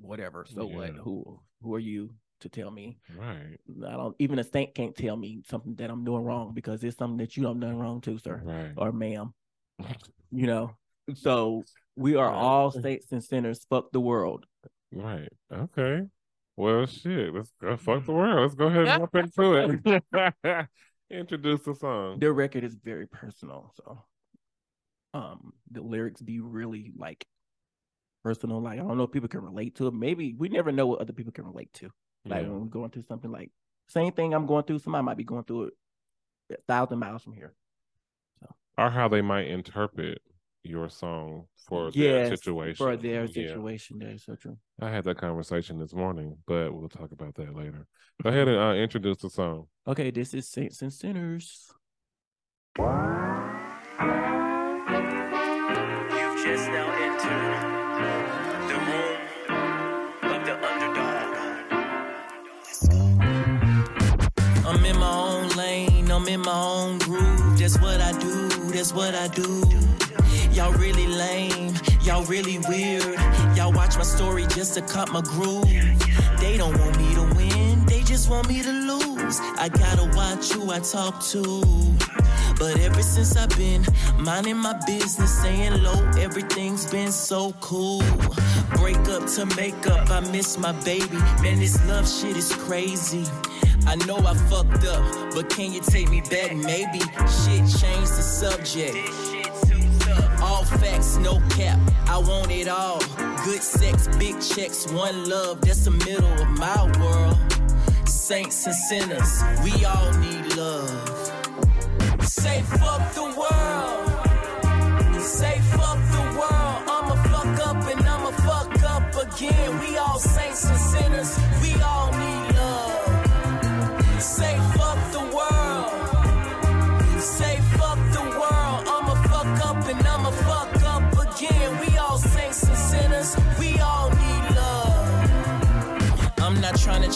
whatever. So what? Who who are you to tell me right, I don't even a saint can't tell me something that I'm doing wrong because it's something that you don't have done wrong too, sir right. or ma'am. You know. So we are all saints and sinners. Fuck the world. Right. Okay. Well, shit. Let's go. Fuck the world. Let's go ahead and jump into it. Introduce the song. Their record is very personal. So um the lyrics be really like personal. Like I don't know if people can relate to it. Maybe we never know what other people can relate to. Like Yeah. when we're going through something like same thing I'm going through, somebody might be going through it a thousand miles from here. Or how they might interpret your song for their situation. For their Yeah. situation. That is so true. I had that conversation this morning, but we'll talk about that later. Go ahead and uh, introduce the song. Okay, this is Saints and Sinners. You've just now entered the room of the underdog. I'm in my own lane, I'm in my own groove. That's what I do, that's what I do. Y'all really lame, y'all really weird. Y'all watch my story just to cut my groove. They don't want me to win, they just want me to lose. I gotta watch who I talk to. But ever since I've been minding my business, saying low, everything's been so cool. Break up to make up, I miss my baby. Man, this love shit is crazy. I know I fucked up, but can you take me back? Maybe shit changed the subject. All facts, no cap. I want it all. Good sex, big checks, one love. That's the middle of my world. Saints and sinners, we all need love. Say fuck the world. Say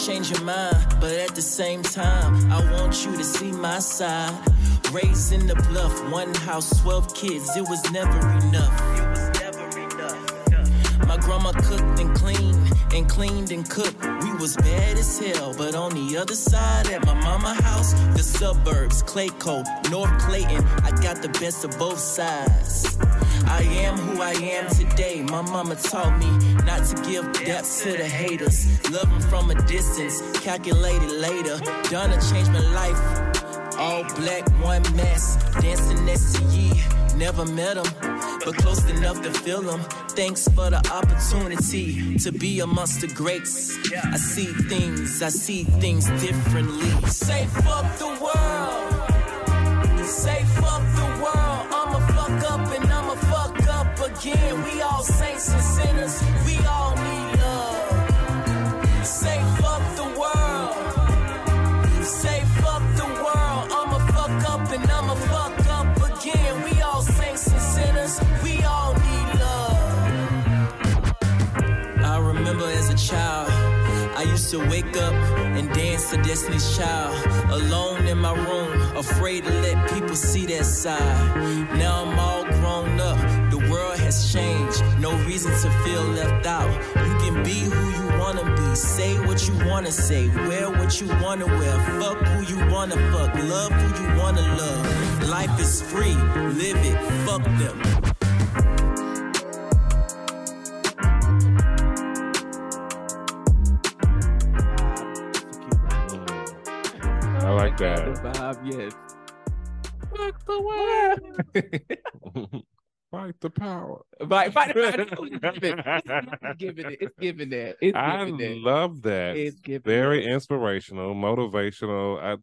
change your mind, but at the same time, I want you to see my side. Raised in the bluff, one house, 12 kids, it was never enough. It was never enough. My grandma cooked and cleaned and cleaned and cooked. We was bad as hell, but on the other side at my mama house, the suburbs, Clayco, North Clayton, I got the best of both sides. I am who I am today. My mama taught me not to give depth to the haters. Love 'em from a distance, calculated later. Donna changed my life. All black, one mess, dancing next to. Never met him, but close enough to feel him. Thanks for the opportunity to be amongst the greats. I see things, I see things differently. Say fuck the world. Say fuck the world. I'ma fuck up and I'ma fuck up again. We all saints and sinners. Child, I used to wake up and dance to Destiny's Child. Alone in my room, afraid to let people see that side. Now I'm all grown up, the world has changed. No reason to feel left out. You can be who you wanna be, say what you wanna say, wear what you wanna wear, fuck who you wanna fuck, love who you wanna love. Life is free, live it, fuck them. Vibe. Fuck the world. Fight the power. Right, fight it, It's giving it. It's giving that. It's I giving that. love that. It's giving Very that. inspirational, motivational. I,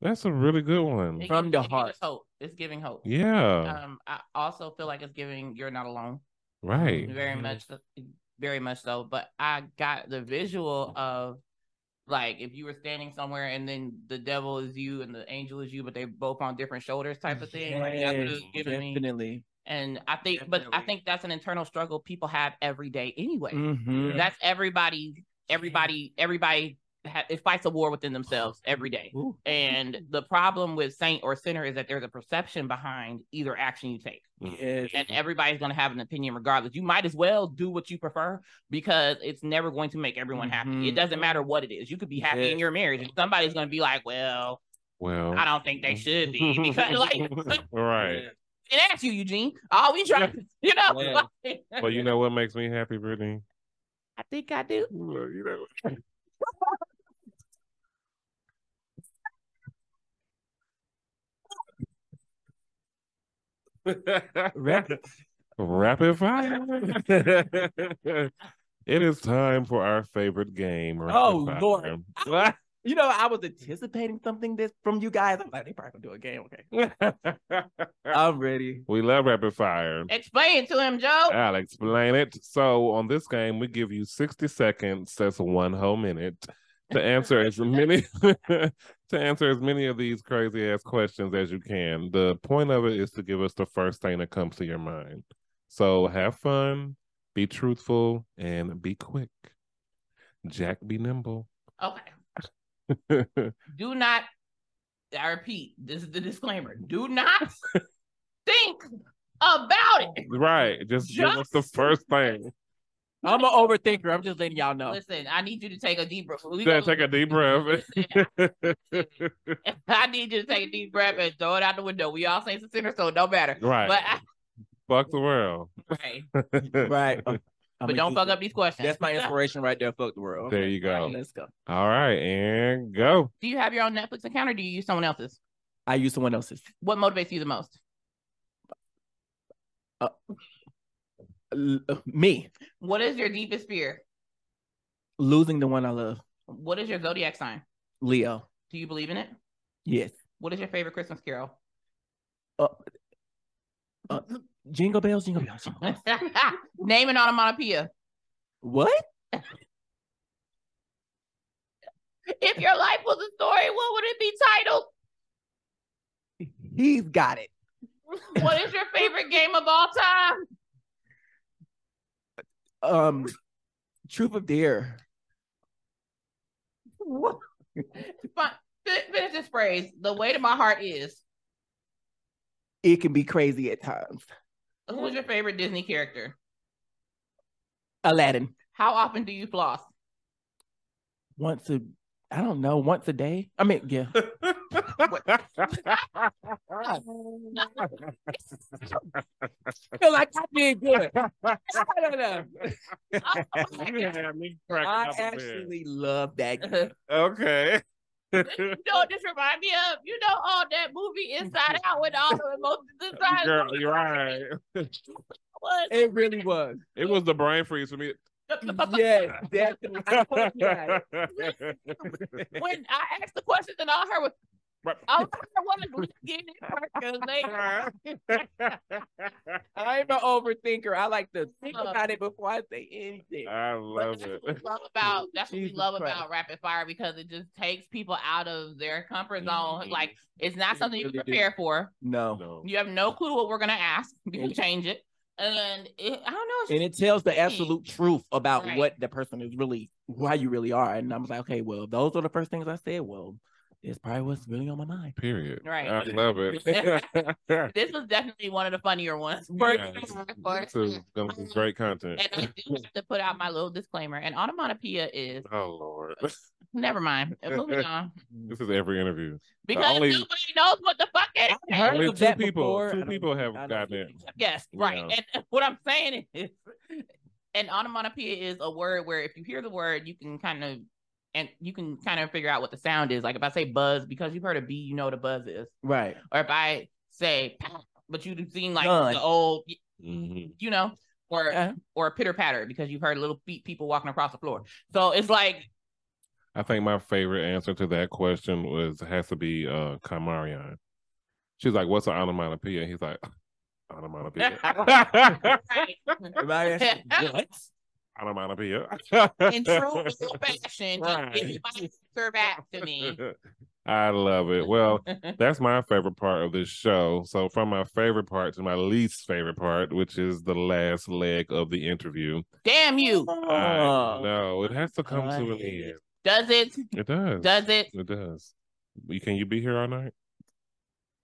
that's a really good one. It From gives- the it heart. us hope. It's giving hope. Yeah, Um, I also feel like it's giving you're not alone. right. Very much, very much so. But I got the visual of like if you were standing somewhere and then the devil is you and the angel is you, but they both on different shoulders, type of thing. Like that's what Yes, it's giving me. definitely. And I think, but I think that's an internal struggle people have every day anyway. Mhm. That's everybody. Everybody. Everybody. Ha- it fights a war within themselves every day. Ooh. And the problem with saint or sinner is that there's a perception behind either action you take. Yes. And everybody's going to have an opinion regardless. You might as well do what you prefer because it's never going to make everyone happy. It Mhm. doesn't matter what it is. You could be happy in your marriage, and somebody's going to be like, "Well, Well, I don't think they should be." Because, like, right. and ask you, Eugene. All we try, you know. Yeah. like- Well, you know what makes me happy, Brittany? I think I do. Well, you know. Rapid- Rapid fire. it is time for our favorite game. Rapid Oh, fire. Lord. You know, I was anticipating something this from you guys. I'm like, they probably gonna do a game. Okay, I'm ready. we love rapid fire. Explain to him, Joe. I'll explain it. So on this game, we give you 60 seconds, that's one whole minute, to answer as many to answer as many of these crazy ass questions as you can. The point of it is to give us the first thing that comes to your mind. So have fun, be truthful, and be quick. Jack be nimble. Okay. Do not. I repeat. This is the disclaimer. Do not think about it. right. Just, give us the first thing. I'm an overthinker. I'm just letting y'all know. Listen, I need you to take a deep breath. We Then gonna- take a deep breath. I need you to take a deep breath and throw it out the window. We all say it's a sinner, so it don't matter. right. But I, Fuck the world. right. right. I'm- I'm but don't geek. fuck up these questions. That's my inspiration right there. Fuck the world. There you go. Let's go. All right, and go. Do you have your own Netflix account or do you use someone else's? I use someone else's. What motivates you the most? Uh, L- me What is your deepest fear? losing the one I love. What is your zodiac sign? Leo. Do you believe in it? Yes. What is your favorite Christmas carol? Uh, uh, jingle bells, jingle bells. jingle bells. Name an onomatopoeia. What? If your life was a story, what would it be titled? He's got it. What is your favorite game of all time? Um, Truth of Dare. Fine. Fin- Finish this phrase. The way to my heart is. It can be crazy at times. Who's your favorite Disney character? Aladdin. How often do you floss? Once a I don't know, once a day. I mean, yeah. feel like I did good. I don't know. You had me cracking I up actually love that. you Okay. know what this remind me of? You know all that movie Inside Out with all the emotions inside. Girl, you're right. What? It really was. It was the brain freeze for me. Yes, definitely. I told you that. when I asked the question, and all I heard was, Right. I heard was get it percolated. I'm an overthinker. I like to think Uh, about it before I say anything. I love that's it. what love about that's what we love Christ. about rapid fire because it just takes people out of their comfort zone. Mhm. Like it's not It something you really do. prepare for. No. No. You have no clue what we're gonna ask. You can change it, and it, I don't know. It's And it tells the absolute truth about Right. what the person is really, why you really are. And I was like, okay, well, those are the first things I said. Well, it's probably what's really on my mind. Period. Right. I love it. This was definitely one of the funnier ones. Yeah. this is gonna be great content. And I do have to put out my little disclaimer. And onomatopoeia is Oh Lord. never mind. Moving on. This is every interview. Because only- nobody knows what the fuck it is. heard Only two people. before. Two people have don't gotten it. Yes, right. Yeah. And what I'm saying is, an onomatopoeia is a word where if you hear the word, you can kind of and you can kind of figure out what the sound is. Like if I say buzz, because you've heard a bee, you know what a buzz is. Right. Or if I say, but you've seen like Gun. the old, Mhm. you know, or Uh, or pitter patter because you've heard little feet people walking across the floor. So it's like I think my favorite answer to that question was has to be uh Kamarion. She's like, "What's an onomatopoeia?" He's like, "Onomatopoeia." right. Everybody asks, what? onomatopoeia. in true fashion, Right. just give my answer back to me. I love it. Well, that's my favorite part of this show. So, from my favorite part to my least favorite part, which is the last leg of the interview. Damn you. I Oh. it has to come I to an end. Does it? It does. Does it? It does. Can you be here all night?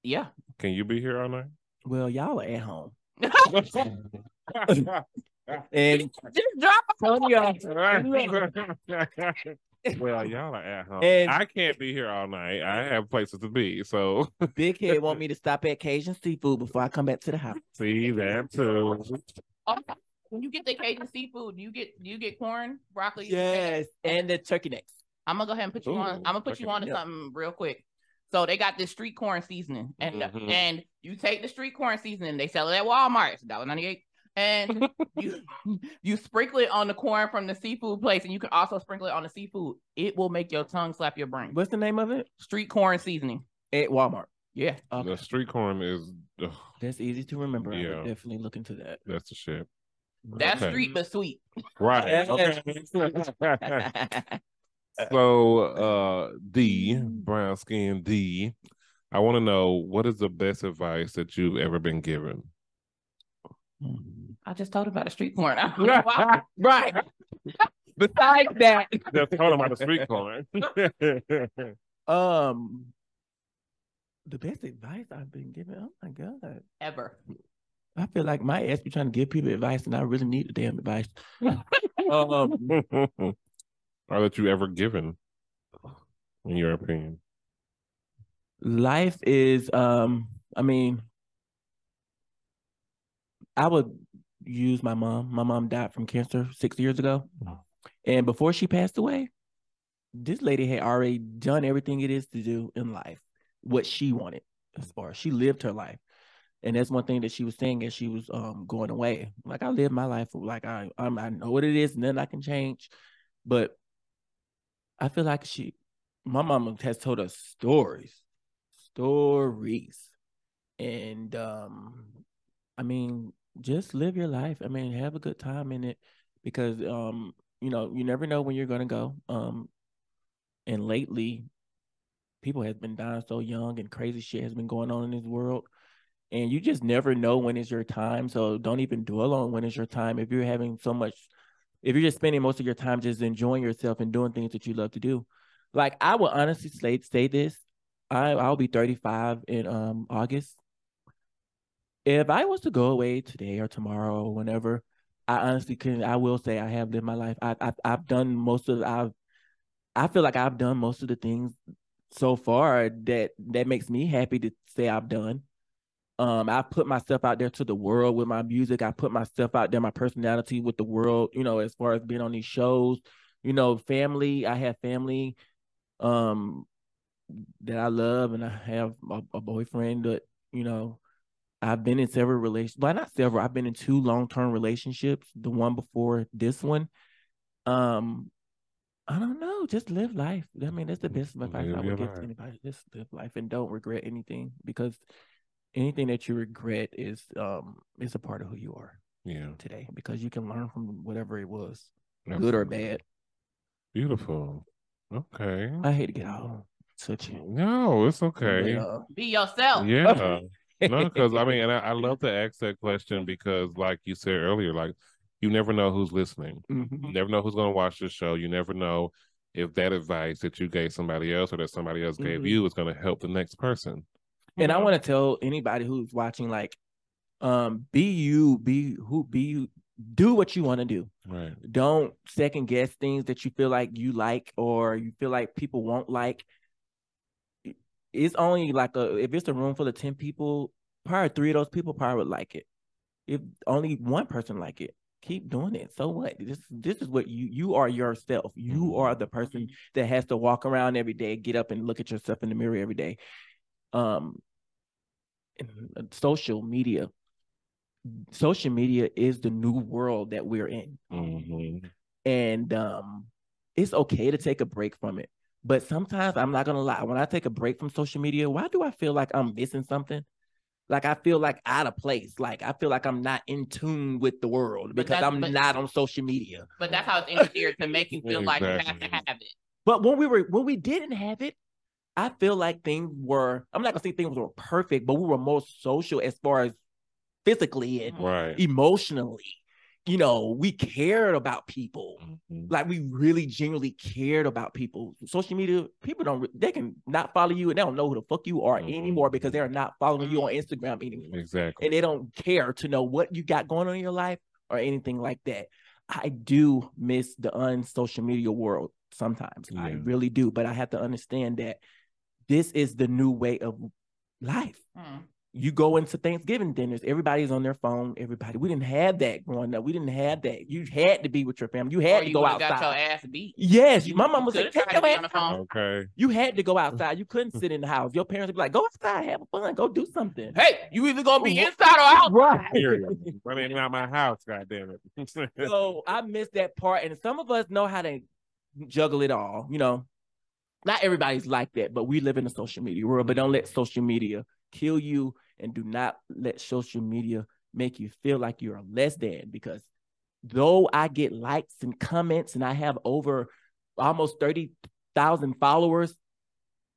Yeah. Can you be here all night? Well, y'all are at home. Just And drop telling y'all, well, y'all are at home. And- I can't be here all night. I have places to be. So Big Head want me to stop at Cajun Seafood before I come back to the house. see that too. when you get the Cajun seafood. Do you get do you get corn, broccoli? Yes, and the turkey necks. I'm gonna go ahead and put you on. I'm gonna put you okay. on to Yeah. something real quick. So they got this street corn seasoning, and Mhm. and you take the street corn seasoning. They sell it at Walmart. It's $1.98. and you you sprinkle it on the corn from the seafood place, and you can also sprinkle it on the seafood. It will make your tongue slap your brain. What's the name of it? Street corn seasoning. At Walmart. Yeah. Okay. The street corn is ugh, That's easy to remember. I Yeah. would definitely look into that. that's the shit. That's Okay. street but sweet. Right. Yeah. Okay. so uh D, brown skin D, I want to know what is the best advice that you've ever been given? I just told him about the street corner. I don't know why. right. Besides that, Just told him about the street corner. um, the best advice I've been given. Oh my god, Ever. I feel like my ass be trying to give people advice, and I really need the damn advice. um, or that you ever given, in your opinion? life is um i mean i would use my mom. My mom died from cancer six years ago. And before she passed away this lady had already done everything it is to do in life what she wanted as far as she lived her life. And that's one thing that she was saying as she was um going away. Like i live my life like i I'm, i know what it is and then i can change. But i feel like she my mama has told us stories stories. And um I mean, just live your life. I mean, have a good time in it because um you know, you never know when you're to go. Um and lately people has been dying so young and crazy shit has been going on in this world. And you just never know when is your time. So don't even dwell on when is your time. If you're having so much if you're just spending most of your time just enjoying yourself and doing things that you love to do, Like I will honestly say say this. I I'll be 35 in um August. If I was to go away today or tomorrow or whenever, I honestly can I will say I have lived my life. I, I I've done most of I've I feel like I've done most of the things so far that that makes me happy to say I've done. Um, I put myself out there to the world with my music. I put myself out there, my personality with the world. You know, as far as being on these shows, you know, family. I have family, um, that I love, and I have a, a boyfriend that you know. I've been in several relations, but not several. I've been in two long term relationships. The one before this one, um, I don't know. Just live life. I mean, that's the best advice Live I would give life. to anybody. Just live life and don't regret anything because anything that you regret is um is a part of who you are Yeah. today because you can learn from whatever it was, good or bad. Beautiful. Okay. I hate to get all touchy. No, it's okay. but, uh, Be yourself. Yeah. No, because I mean, and I, I love to ask that question because, like you said earlier, like you never know who's listening. You mhm. never know who's going to watch the show. You never know if that advice that you gave somebody else or that somebody else gave Mhm. you is going to help the next person. And I want to tell anybody who's watching, like, um, be you, be who, be you, do what you want to do. Right. don't second guess things that you feel like you like or you feel like people won't like. It's only like a if it's a room full of 10 people, probably three of those people probably would like it. If only one person like it, keep doing it. So what? This this is what you you are yourself. You are the person that has to walk around every day, get up and look at yourself in the mirror every day. Um uh, social media. Social media is the new world that we're in hmm and um it's okay to take a break from it but sometimes i'm not gonna lie when i take a break from social media why do i feel like i'm missing something? Like i feel like out of place. Like i feel like i'm not in tune with the world because i'm but- not on social media. But that's how it's engineered to make you feel like you have to have it. but when we were when we didn't have it i feel like things were i'm not gonna say things were perfect but we were more social as far as physically and Right. emotionally you know we cared about people Mhm. like we really genuinely cared about people. Social media, people don't they can not follow you and they don't know who the fuck you are Mhm. anymore because they're not following you on Instagram anymore. Exactly. And they don't care to know what you got going on in your life or anything like that. I do miss the unsocial media world sometimes. I really do, but I have to understand that this is the new way of life Hmm. You go into Thanksgiving dinners, everybody's on their phone. Everybody, we didn't have that growing up. We didn't have that. You had to be with your family. You had Or to you go would've got your outside. ass beat. Yes, You- my you mom was like, could've "Take your to be ass on the phone. Okay. You had to go outside. You couldn't sit in the house. Your parents would be like, "Go outside, have fun, go do something." Hey, you either gonna be inside or out. Right. Period. But ain't not my house, God damn it. so I miss that part, and some of us know how to juggle it all. You know, not everybody's like that, but we live in a social media world. But don't let social media kill you, and do not let social media make you feel like you're less than. Because though I get likes and comments, and I have over almost thirty thousand followers,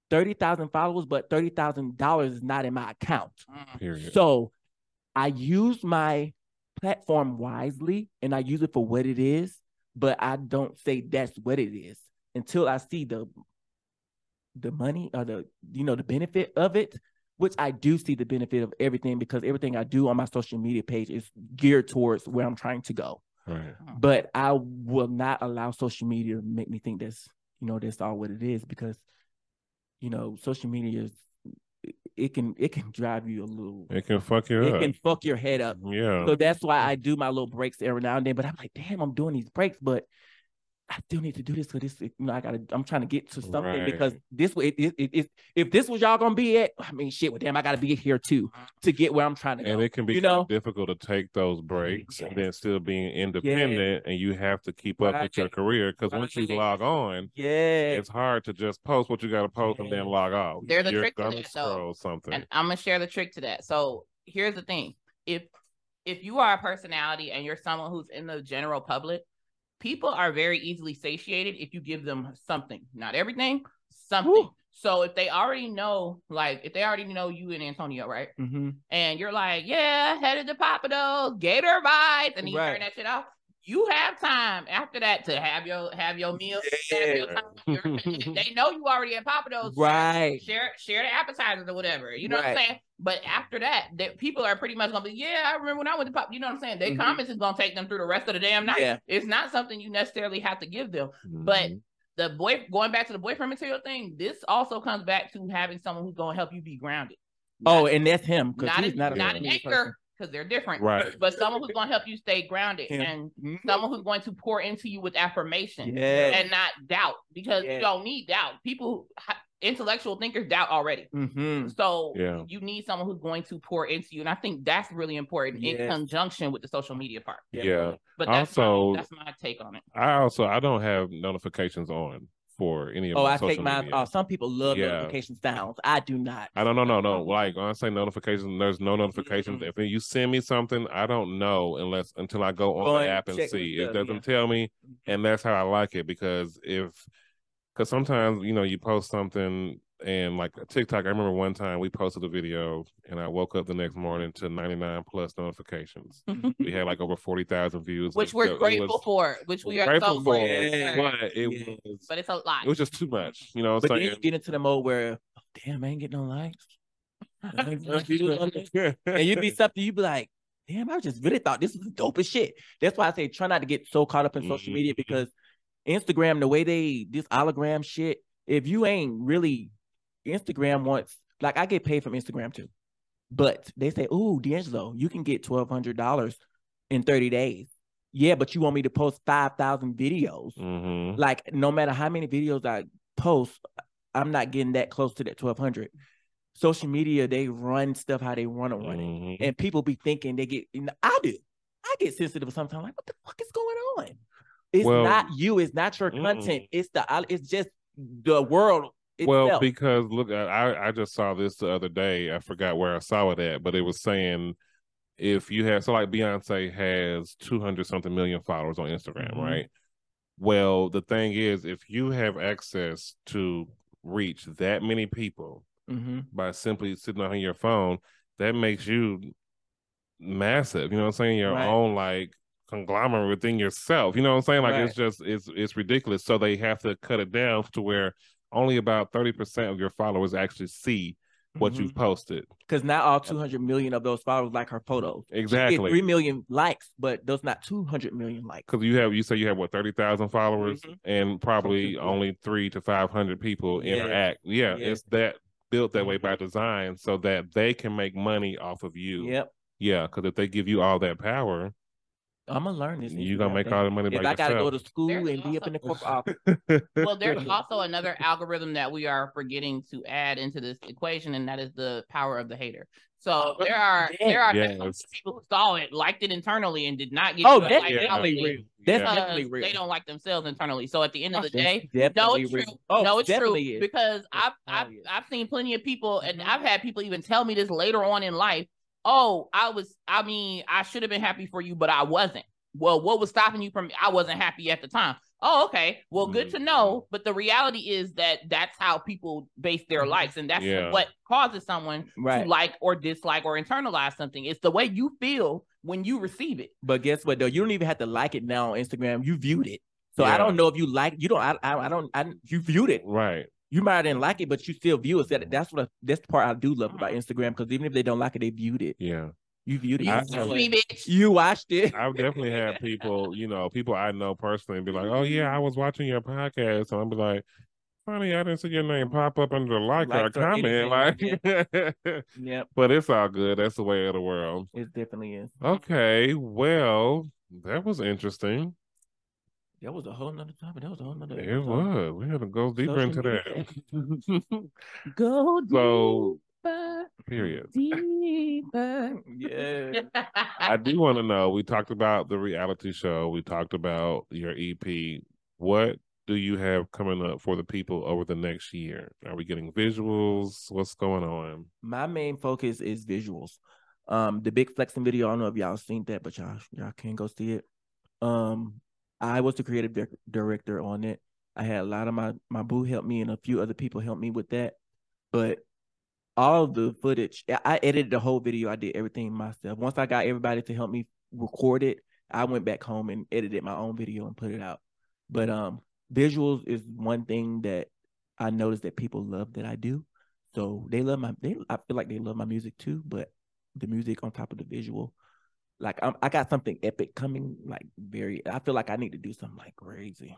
thirty thousand followers, but thirty thousand dollars is not in my account. Mm. Period. So I use my platform wisely and I use it for what it is, but I don't say that's what it is until I see the the money or the you know the benefit of it, which I do see the benefit of everything because everything I do on my social media page is geared towards where I'm trying to go. right. Hmm. But I will not allow social media to make me think that's you know that's all what it is because you know social media is it- it can it can drive you a little It can fuck you it up. can fuck your head up. yeah. So that's why I do my little breaks every now and then. But I'm like, damn, I'm doing these breaks, but I still need to do this because this, you know, I gotta. I'm trying to get to something because this way, it, it, it, if this was y'all gonna be at, I mean, shit, well, damn, I gotta be here too to get where I'm trying to go. and it can be you know? difficult to take those breaks and then still being independent and you have to keep up with your career because once you log on yeah, it's hard to just post what you got to post and then log off There's a You're trick to gonna that, though. scroll something and I'm gonna share the trick to that. So here's the thing: if if you are a personality and you're someone who's in the general public, people are very easily satiated if you give them something, not everything, something. Woo. So if they already know, like if they already know you and Antonio, right? hmm And you're like, yeah, headed to Pappadeaux, Gator vibes, and you Right. turn that shit off. you have time after that to have your have your meal. have your they know you already at Pappadeaux's. Right. Share share the appetizers or whatever. You know what I'm saying? But after that, that people are pretty much gonna be, yeah, I remember when I went to Pop. You know what I'm saying? Their Mhm. comments is gonna take them through the rest of the damn night. Yeah. It's not something you necessarily have to give them. But Mhm. the boy going back to the boyfriend material thing, this also comes back to having someone who's gonna help you be grounded. Oh, and that's him because not he's an, not a not an anchor because they're different, Right. But someone who's gonna help you stay grounded and person. someone who's going to pour into you with affirmation Yeah. and not doubt because Yeah. you don't need doubt. People, intellectual thinkers, doubt already. Mm-hmm. So Yeah. you need someone who's going to pour into you, and I think that's really important in conjunction with the social media part. Yeah. But that's Also- my, that's my take on it. I also I don't have notifications on for any of Oh, my I take my. mine media. off. Some people love Yeah. notification sounds. I do not. I don't know, no, no. Like when I say notifications, there's no notifications. Mm-mm. If you send me something, I don't know unless until I go on Go the app and check the see. It doesn't yeah. tell me, and that's how I like it because if, because sometimes you know you post something and like TikTok. I remember one time we posted a video and I woke up the next morning to 99 plus notifications. we had like over 40,000 views, which we're grateful was- for, which we are grateful so for, grateful for. but it Yeah. was But it's a lot. it was just too much. You know what But I'm then you get into the mode where, oh, damn, I ain't getting no likes. I ain't getting no views on this. and you'd be something you'd be like, damn, I just really thought this was dope as shit. That's why I say try not to get so caught up in social media Mhm. because Instagram, the way they this hologram shit, if you ain't really Instagram wants like I get paid from Instagram too. But they say, Ooh, D'Angelo, you can get twelve hundred dollars in 30 days. Yeah, but you want me to post five thousand videos. hmm Like no matter how many videos I post, I'm not getting that close to that twelve hundred. Social media, they run stuff how they want to run it Mhm. and people be thinking they get. You know, I do. I get sensitive sometimes. Like, what the fuck is going on? It's Well, not you. It's not your mm-mm. content. It's the. It's just the world. Well, because look, I I just saw this the other day. I forgot where I saw it at, but it was saying if you have so like Beyonce has two hundred something million followers on Instagram, Mhm. right? Well, the thing is, if you have access to reach that many people Mhm. by simply sitting on your phone, that makes you massive. You know what I'm saying? Your Right. own like conglomerate within yourself. You know what I'm saying? Like it's just it's it's ridiculous. So they have to cut it down to where only about 30% of your followers actually see what Mm-hmm. you've posted. Because not all 200 million of those followers like her photos. Exactly. three million likes, but those not 200 million likes. Because you have you say you have what 30,000 followers Mhm. and probably only 3 to 500 people Yeah. interact. Yeah, Yeah. it's that built that way by design so that they can make money off of you. Yep. Yeah, because if they give you all that power, I'm gonna learn this. you gonna make all the money If by I gotta go yourself. to school There's and be up in the also- corporate office, well, there's also another algorithm that we are forgetting to add into this equation, and that is the power of the hater. So there are Yeah. there are Yes. people who saw it, liked it internally, and did not get oh, that's like definitely outwardly real. That's definitely real. they don't like themselves internally. So at the end of the day, no, definitely it's real. true. Oh, no, it's true is. because I've Oh, I've yeah. I've seen plenty of people, and Mhm. I've had people even tell me this later on in life. Oh, I was. I mean, I should have been happy for you, but I wasn't. Well, what was stopping you from? I wasn't happy at the time. Oh, okay. Well, good Mm-hmm. to know. But the reality is that that's how people base their Mhm. likes, and that's Yeah. what causes someone Right. to like or dislike or internalize something. It's the way you feel when you receive it. But guess what though? You don't even have to like it now on Instagram. You viewed it. So I don't know if you like you don't I I, I don't I you viewed it. Right. You might didn't like it, but you still view it. That, mm-hmm. that's what I, that's the part I do love about mm-hmm. Instagram because even if they don't like it, they viewed it. Yeah. You viewed it. You I- You, see know me, bitch. You watched it. I've definitely had people, you know, people I know personally be like, "Oh yeah, I mm-hmm. was watching your podcast," and I'm be like, "Funny, I didn't see your name pop up under the like, or a Likes or comment." Like, Yep, but it's all good. That's the way of the world. it definitely is. Okay, well, that was interesting. That was a whole nother topic. That was a whole nother. It was. We had to go deeper into that. Go so, deeper, period. deeper. Yeah. I do want to know. We talked about the reality show. We talked about your EP. What do you have coming up for the people over the next year? Are we getting visuals? What's going on? My main focus is visuals. Um, the big flexing video. I don't know if y'all seen that, but y'all y'all can go see it. Um, I was the creative dir- director on it. I had a lot of my my boo help me, and a few other people helped me with that. But all the footage, I- I edited the whole video. I did everything myself. Once I got everybody to help me record it, I went back home and edited my own video and put it out. But um, visuals is one thing that I noticed that people love that I do. So they love my they I feel like they love my music too, but the music on top of the visual, like I'm, I got something epic coming. Like very, I feel like I need to do something like crazy.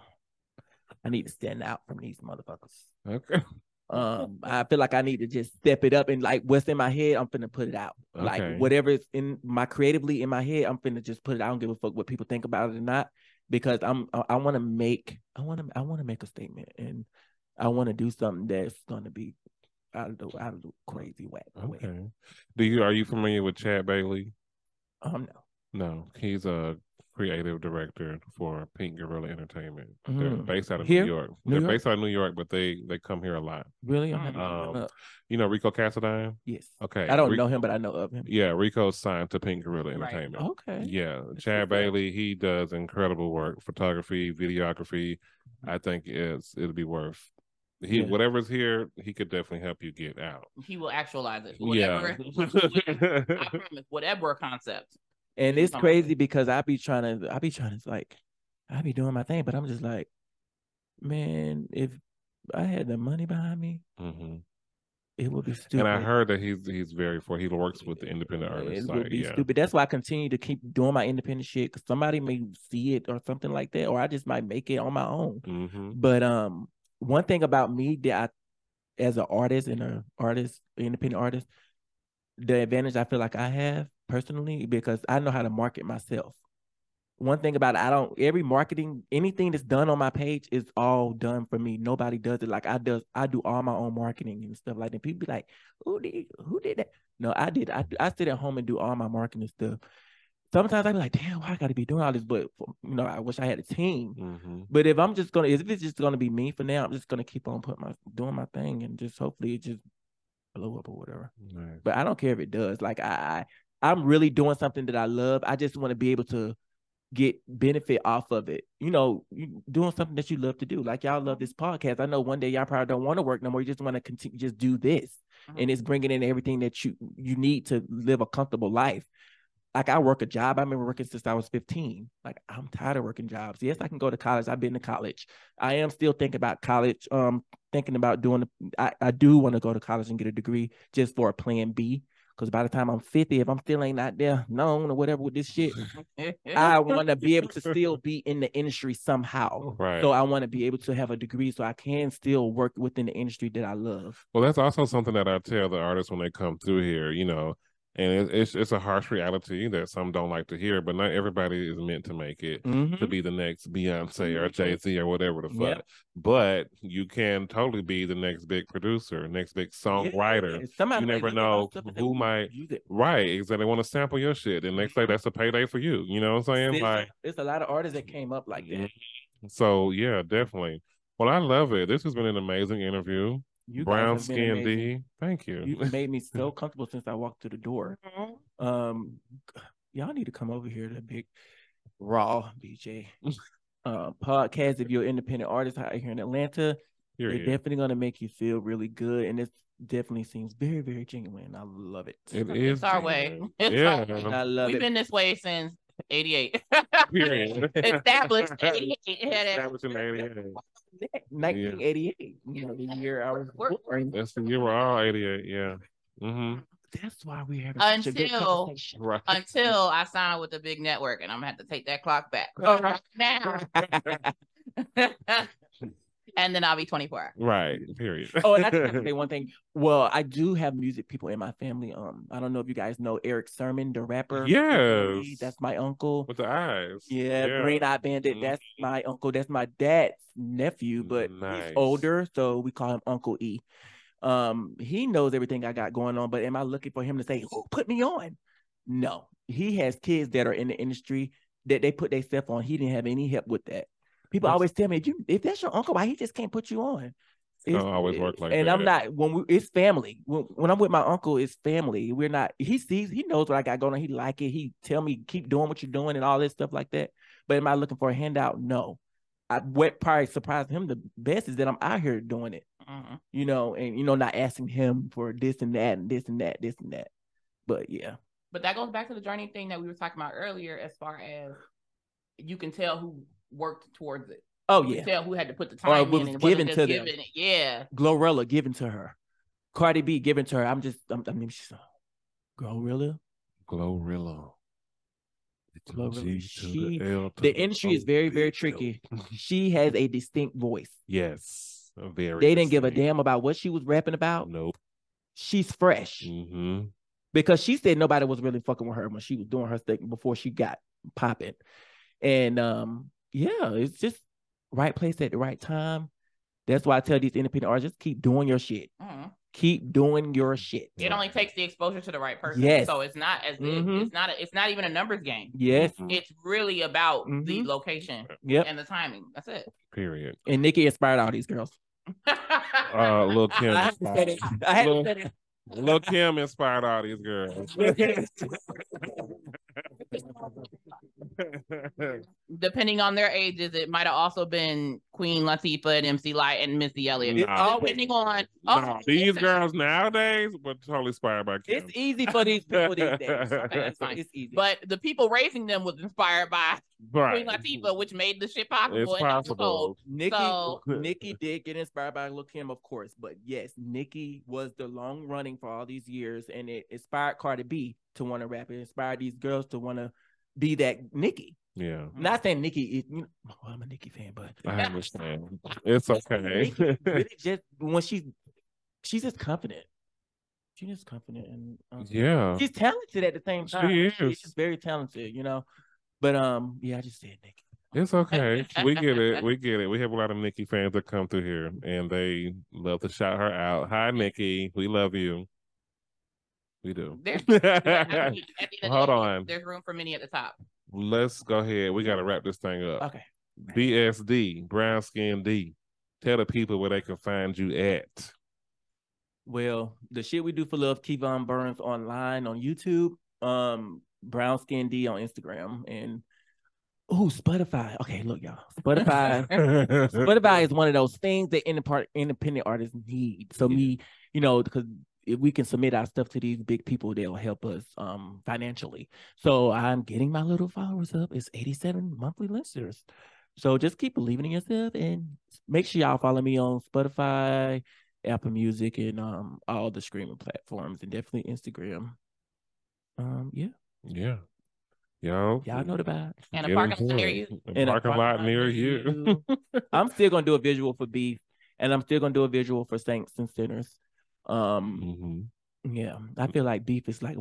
I need to stand out from these motherfuckers. Okay. Um, I feel like I need to just step it up and like what's in my head, I'm finna put it out. Okay. Like whatever's in my creatively in my head, I'm finna just put it. I don't give a fuck what people think about it or not because I'm I, I want to make I want to I want to make a statement and I want to do something that's gonna be out of the out of the crazy whack way. Okay. Do you are you familiar with Chad Bailey? Um, no. No, he's a creative director for Pink Gorilla Entertainment. They're Mhm. based out of Here? New York. New They're York? based out of New York, but they they come here a lot. Really? I'm having to look Um, him up. You know Rico Cassadine? Yes. Okay. I don't Ri- know him, but I know of him. Yeah, Rico's signed to Pink Gorilla Right. Entertainment. Okay. Yeah, That's Chad what's up. Bailey, he does incredible work, photography, videography. I think it's it'll be worth. He Yeah. whatever's here, he could definitely help you get out. He will actualize it. Yeah. Whatever. I promise. Whatever concept. And it's crazy because I be trying to I be trying to like I be doing my thing, but I'm just like, man, if I had the money behind me, hmm it would be stupid. And I heard that he's he's very for he works with the independent artists. It artists. would Like, be yeah. stupid. That's why I continue to keep doing my independent shit because somebody may see it or something like that, or I just might make it on my own. hmm But um, one thing about me that I, as an artist and an artist, independent artist, the advantage I feel like I have personally because I know how to market myself. One thing about it, I don't every marketing anything that's done on my page is all done for me. Nobody does it like I does. I do all my own marketing and stuff like that. People be like, "Who did who did that?" No, I did. I I sit at home and do all my marketing stuff. Sometimes I be like, "Damn, why I got to be doing all this?" But you know, I wish I had a team. hmm But if I'm just gonna, if it's just gonna be me for now, I'm just gonna keep on putting my doing my thing and just hopefully it just blow up or whatever. But I don't care if it does. Like I, I I'm really doing something that I love. I just want to be able to get benefit off of it. You know, doing something that you love to do. Like y'all love this podcast. I know one day y'all probably don't want to work no more. You just want to continue, just do this, and it's bringing in everything that you you need to live a comfortable life. Like I work a job. I remember working since I was 15. Like I'm tired of working jobs. Yes, I can go to college. I've been to college. I am still thinking about college. Um, thinking about doing. I I do want to go to college and get a degree just for a plan B. Because by the time I'm 50, if I'm still ain't out there known or whatever with this shit, I want to be able to still be in the industry somehow. Right. So I want to be able to have a degree so I can still work within the industry that I love. Well, that's also something that I tell the artists when they come through here, you know, and it, it's it's a harsh reality that some don't like to hear, but not everybody is meant to make it Mhm. to be the next Beyonce or Mhm. Jay Z or whatever the fuck. Yeah. But you can totally be the next big producer, next big songwriter. Yeah, You never look at my know stuff and say, who might- it." Right, exactly. They want to sample your shit. And next day, that's a payday for you. You know what I'm saying? There's, Like, there's a lot of artists that came up like that. so yeah, definitely. Well, I love it. This has been an amazing interview. You Brown have Skin. D. Thank you. You made me so comfortable since I walked through the door. Um, y'all need to come over here to the Big Raw BJ uh, podcast. If you're an independent artist out here in Atlanta, they're Period. definitely gonna make you feel really good, and it definitely seems very, very genuine. I love it. It is It's our way. It's yeah. our way. I love We've it. been this way since 88. Period. Established 88. Established in 88. 1988, you know, the year I was We're- born. That's the year we're all 88. Yeah. Mm-hmm. That's why we're having such a good Until- conversation. Right. Until I signed with the big network, and I'm gonna have to take that clock back. Right now. and then I'll be 24. right. Period. oh, and I just have to say one thing. Well, I do have music people in my family. Um, I don't know if you guys know Erick Sermon, the rapper. Yes. that's my uncle. With the eyes. Yeah, Green Eye Bandit. That's Mhm. my uncle. That's my dad's nephew, but Nice. he's older, so we call him Uncle E. Um, he knows everything I got going on, but am I looking for him to say, "Who put me on?" No, he has kids that are in the industry that they put themselves on. He didn't have any help with that. People That's- always tell me, if you if that's your uncle, why he just can't put you on? Don't always work like and I'm not when we it's family. When, when I'm with my uncle, it's family. We're not. He sees, he knows what I got going on. He like it. He tell me keep doing what you're doing and all this stuff like that. But am I looking for a handout? No. I what probably surprised him the best is that I'm out here doing it. Mhm. You know, and you know, not asking him for this and that and this and that, this and that. But yeah, But that goes back to the journey thing that we were talking about earlier, as far as you can tell who worked towards it. Oh You yeah, can tell who had to put the Or time was in and given wasn't to them. giving it. Yeah. Glorilla given to her, Cardi B given to her. I'm just, I'm, I mean, she's Glorilla. Glorilla. Glorilla. She- the L to The industry is very, very tricky. She has a distinct voice. Yes. a Very. They didn't give a damn about what she was rapping about. Nope. She's fresh Mm-hmm. because she said nobody was really fucking with her when she was doing her thing before she got popping. And um, yeah, it's just right place at the right time. That's why I tell these independent artists, just keep doing your shit. Mhm. Keep doing your shit. It only takes the exposure to the right person. Yes. So it's not as big. Mhm. It's not. A, it's not even a numbers game. Yes. Mhm. It's really about the Mhm. location Yep. and the timing. That's it. Period. And Nicki inspired all these girls. Uh, Lil Kim. I had to say that. I had to Lil, say that. Lil Kim inspired all these girls. Depending on their ages, it might have also been Queen Latifah and MC Lyte and Missy Elliott. It's always- Depending on no, oh, these girls nowadays were totally inspired by Kim. It's easy for these people these days. Okay, that's fine. It's easy. But the people raising them was inspired by right. Queen Latifah, which made the shit possible. It's and that was possible. cold. Nicki, So- Nicki did get inspired by Lil Kim, of course, but yes, Nicki was the long running for all these years, and it inspired Cardi B to want to rap. It inspired these girls to want to be that Nicki. Yeah, Not saying Nicki is, you know, well, I'm a Nicki fan, but I understand. It's okay. Nicki really just when she's she's just confident. She's just confident, and um, yeah. she's talented at the same time. She time. is. She's just very talented, you know. But um, yeah, I just said Nicki. It's okay. We get it. We get it. We have a lot of Nicki fans that come through here and they love to shout her out. Hi, Nicki. We love you. We do. There's, at the end of the Hold day, on. There's room for many at the top. Let's go ahead. We got to wrap this thing up. Okay. BSD, Brown Skin Dee. Tell the people where they can find you at. Well, the shit we do for love, Kevon Burns online on YouTube, um, Brown Skin Dee on Instagram, and oh, Spotify. Okay, look, y'all, Spotify. Spotify is one of those things that independent independent artists need. So me, you know, because if we can submit our stuff to these big people, they'll help us um financially. So I'm getting my little followers up. It's 87 monthly listeners. So just keep believing in yourself and make sure y'all follow me on Spotify, Apple Music, and um all the streaming platforms, and definitely Instagram. Um, yeah, yeah. Yo. y'all know the vibes. And a Get parking lot near you. A a parking lot near you. I'm still gonna do a visual for beef, and I'm still gonna do a visual for Saints and Sinners. Um, Mhm. yeah, I feel like beef is like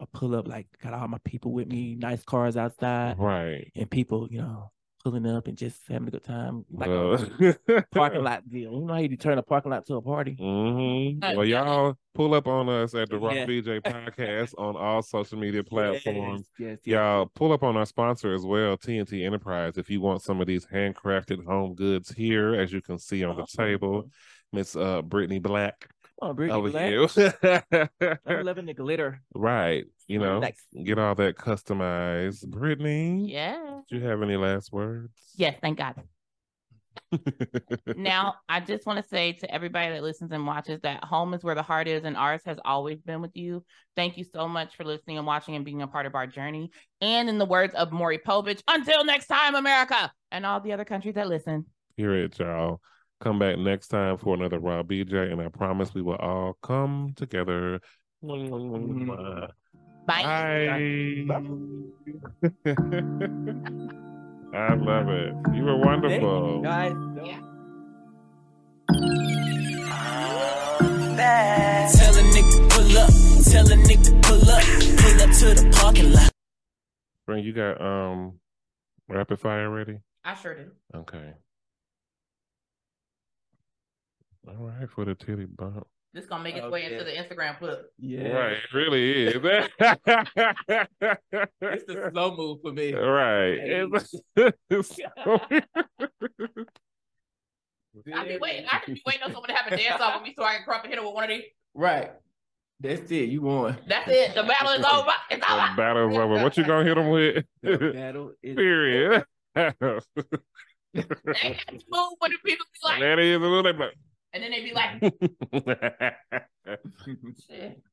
a pull up, like got all my people with me, nice cars outside, Right. and people, you know, pulling up and just having a good time, like Well, a parking lot deal. You know how you turn a parking lot to a party? hmm Uh, Well, y'all pull up on us at the Raw Yeah. BJ podcast on all social media platforms. Yes, yes, yes. Y'all pull up on our sponsor as well, TNT Enterprise, if you want some of these handcrafted home goods here, as you can see on the table. Miss uh Brittany Black Oh, Brittany over Black. here. I'm loving the glitter. right. You know, Nice. get all that customized. Brittany, Yeah. do you have any last words? Yes, thank God. now, I just want to say to everybody that listens and watches that home is where the heart is, and ours has always been with you. Thank you so much for listening and watching and being a part of our journey. And in the words of Maury Povich, until next time, America, and all the other countries that listen. Hear it, y'all. Come back next time for another Raw BJ, and I promise we will all come together. Bye. Bye. I love it. You were wonderful. Guys, Tell a nigga pull up, tell a nigga pull up, pull up to the parking lot. Frank, you got um rapid fire ready? I sure do. Okay. All right, for the titty bump. This gonna make its Oh, way into the Instagram clip. yeah, Right, it really is. It's the slow move for me. right. Hey. It's- it's- I be waiting. I can be waiting on someone to have a dance off with me so I can crop and hit it with one of these. Right. That's it. You won. That's it. The battle is over. It's over. the over. battle's over. What you gonna hit them with? The battle is Period. that They have to move when the people be like, is a little bit. And then they be like, But... shit.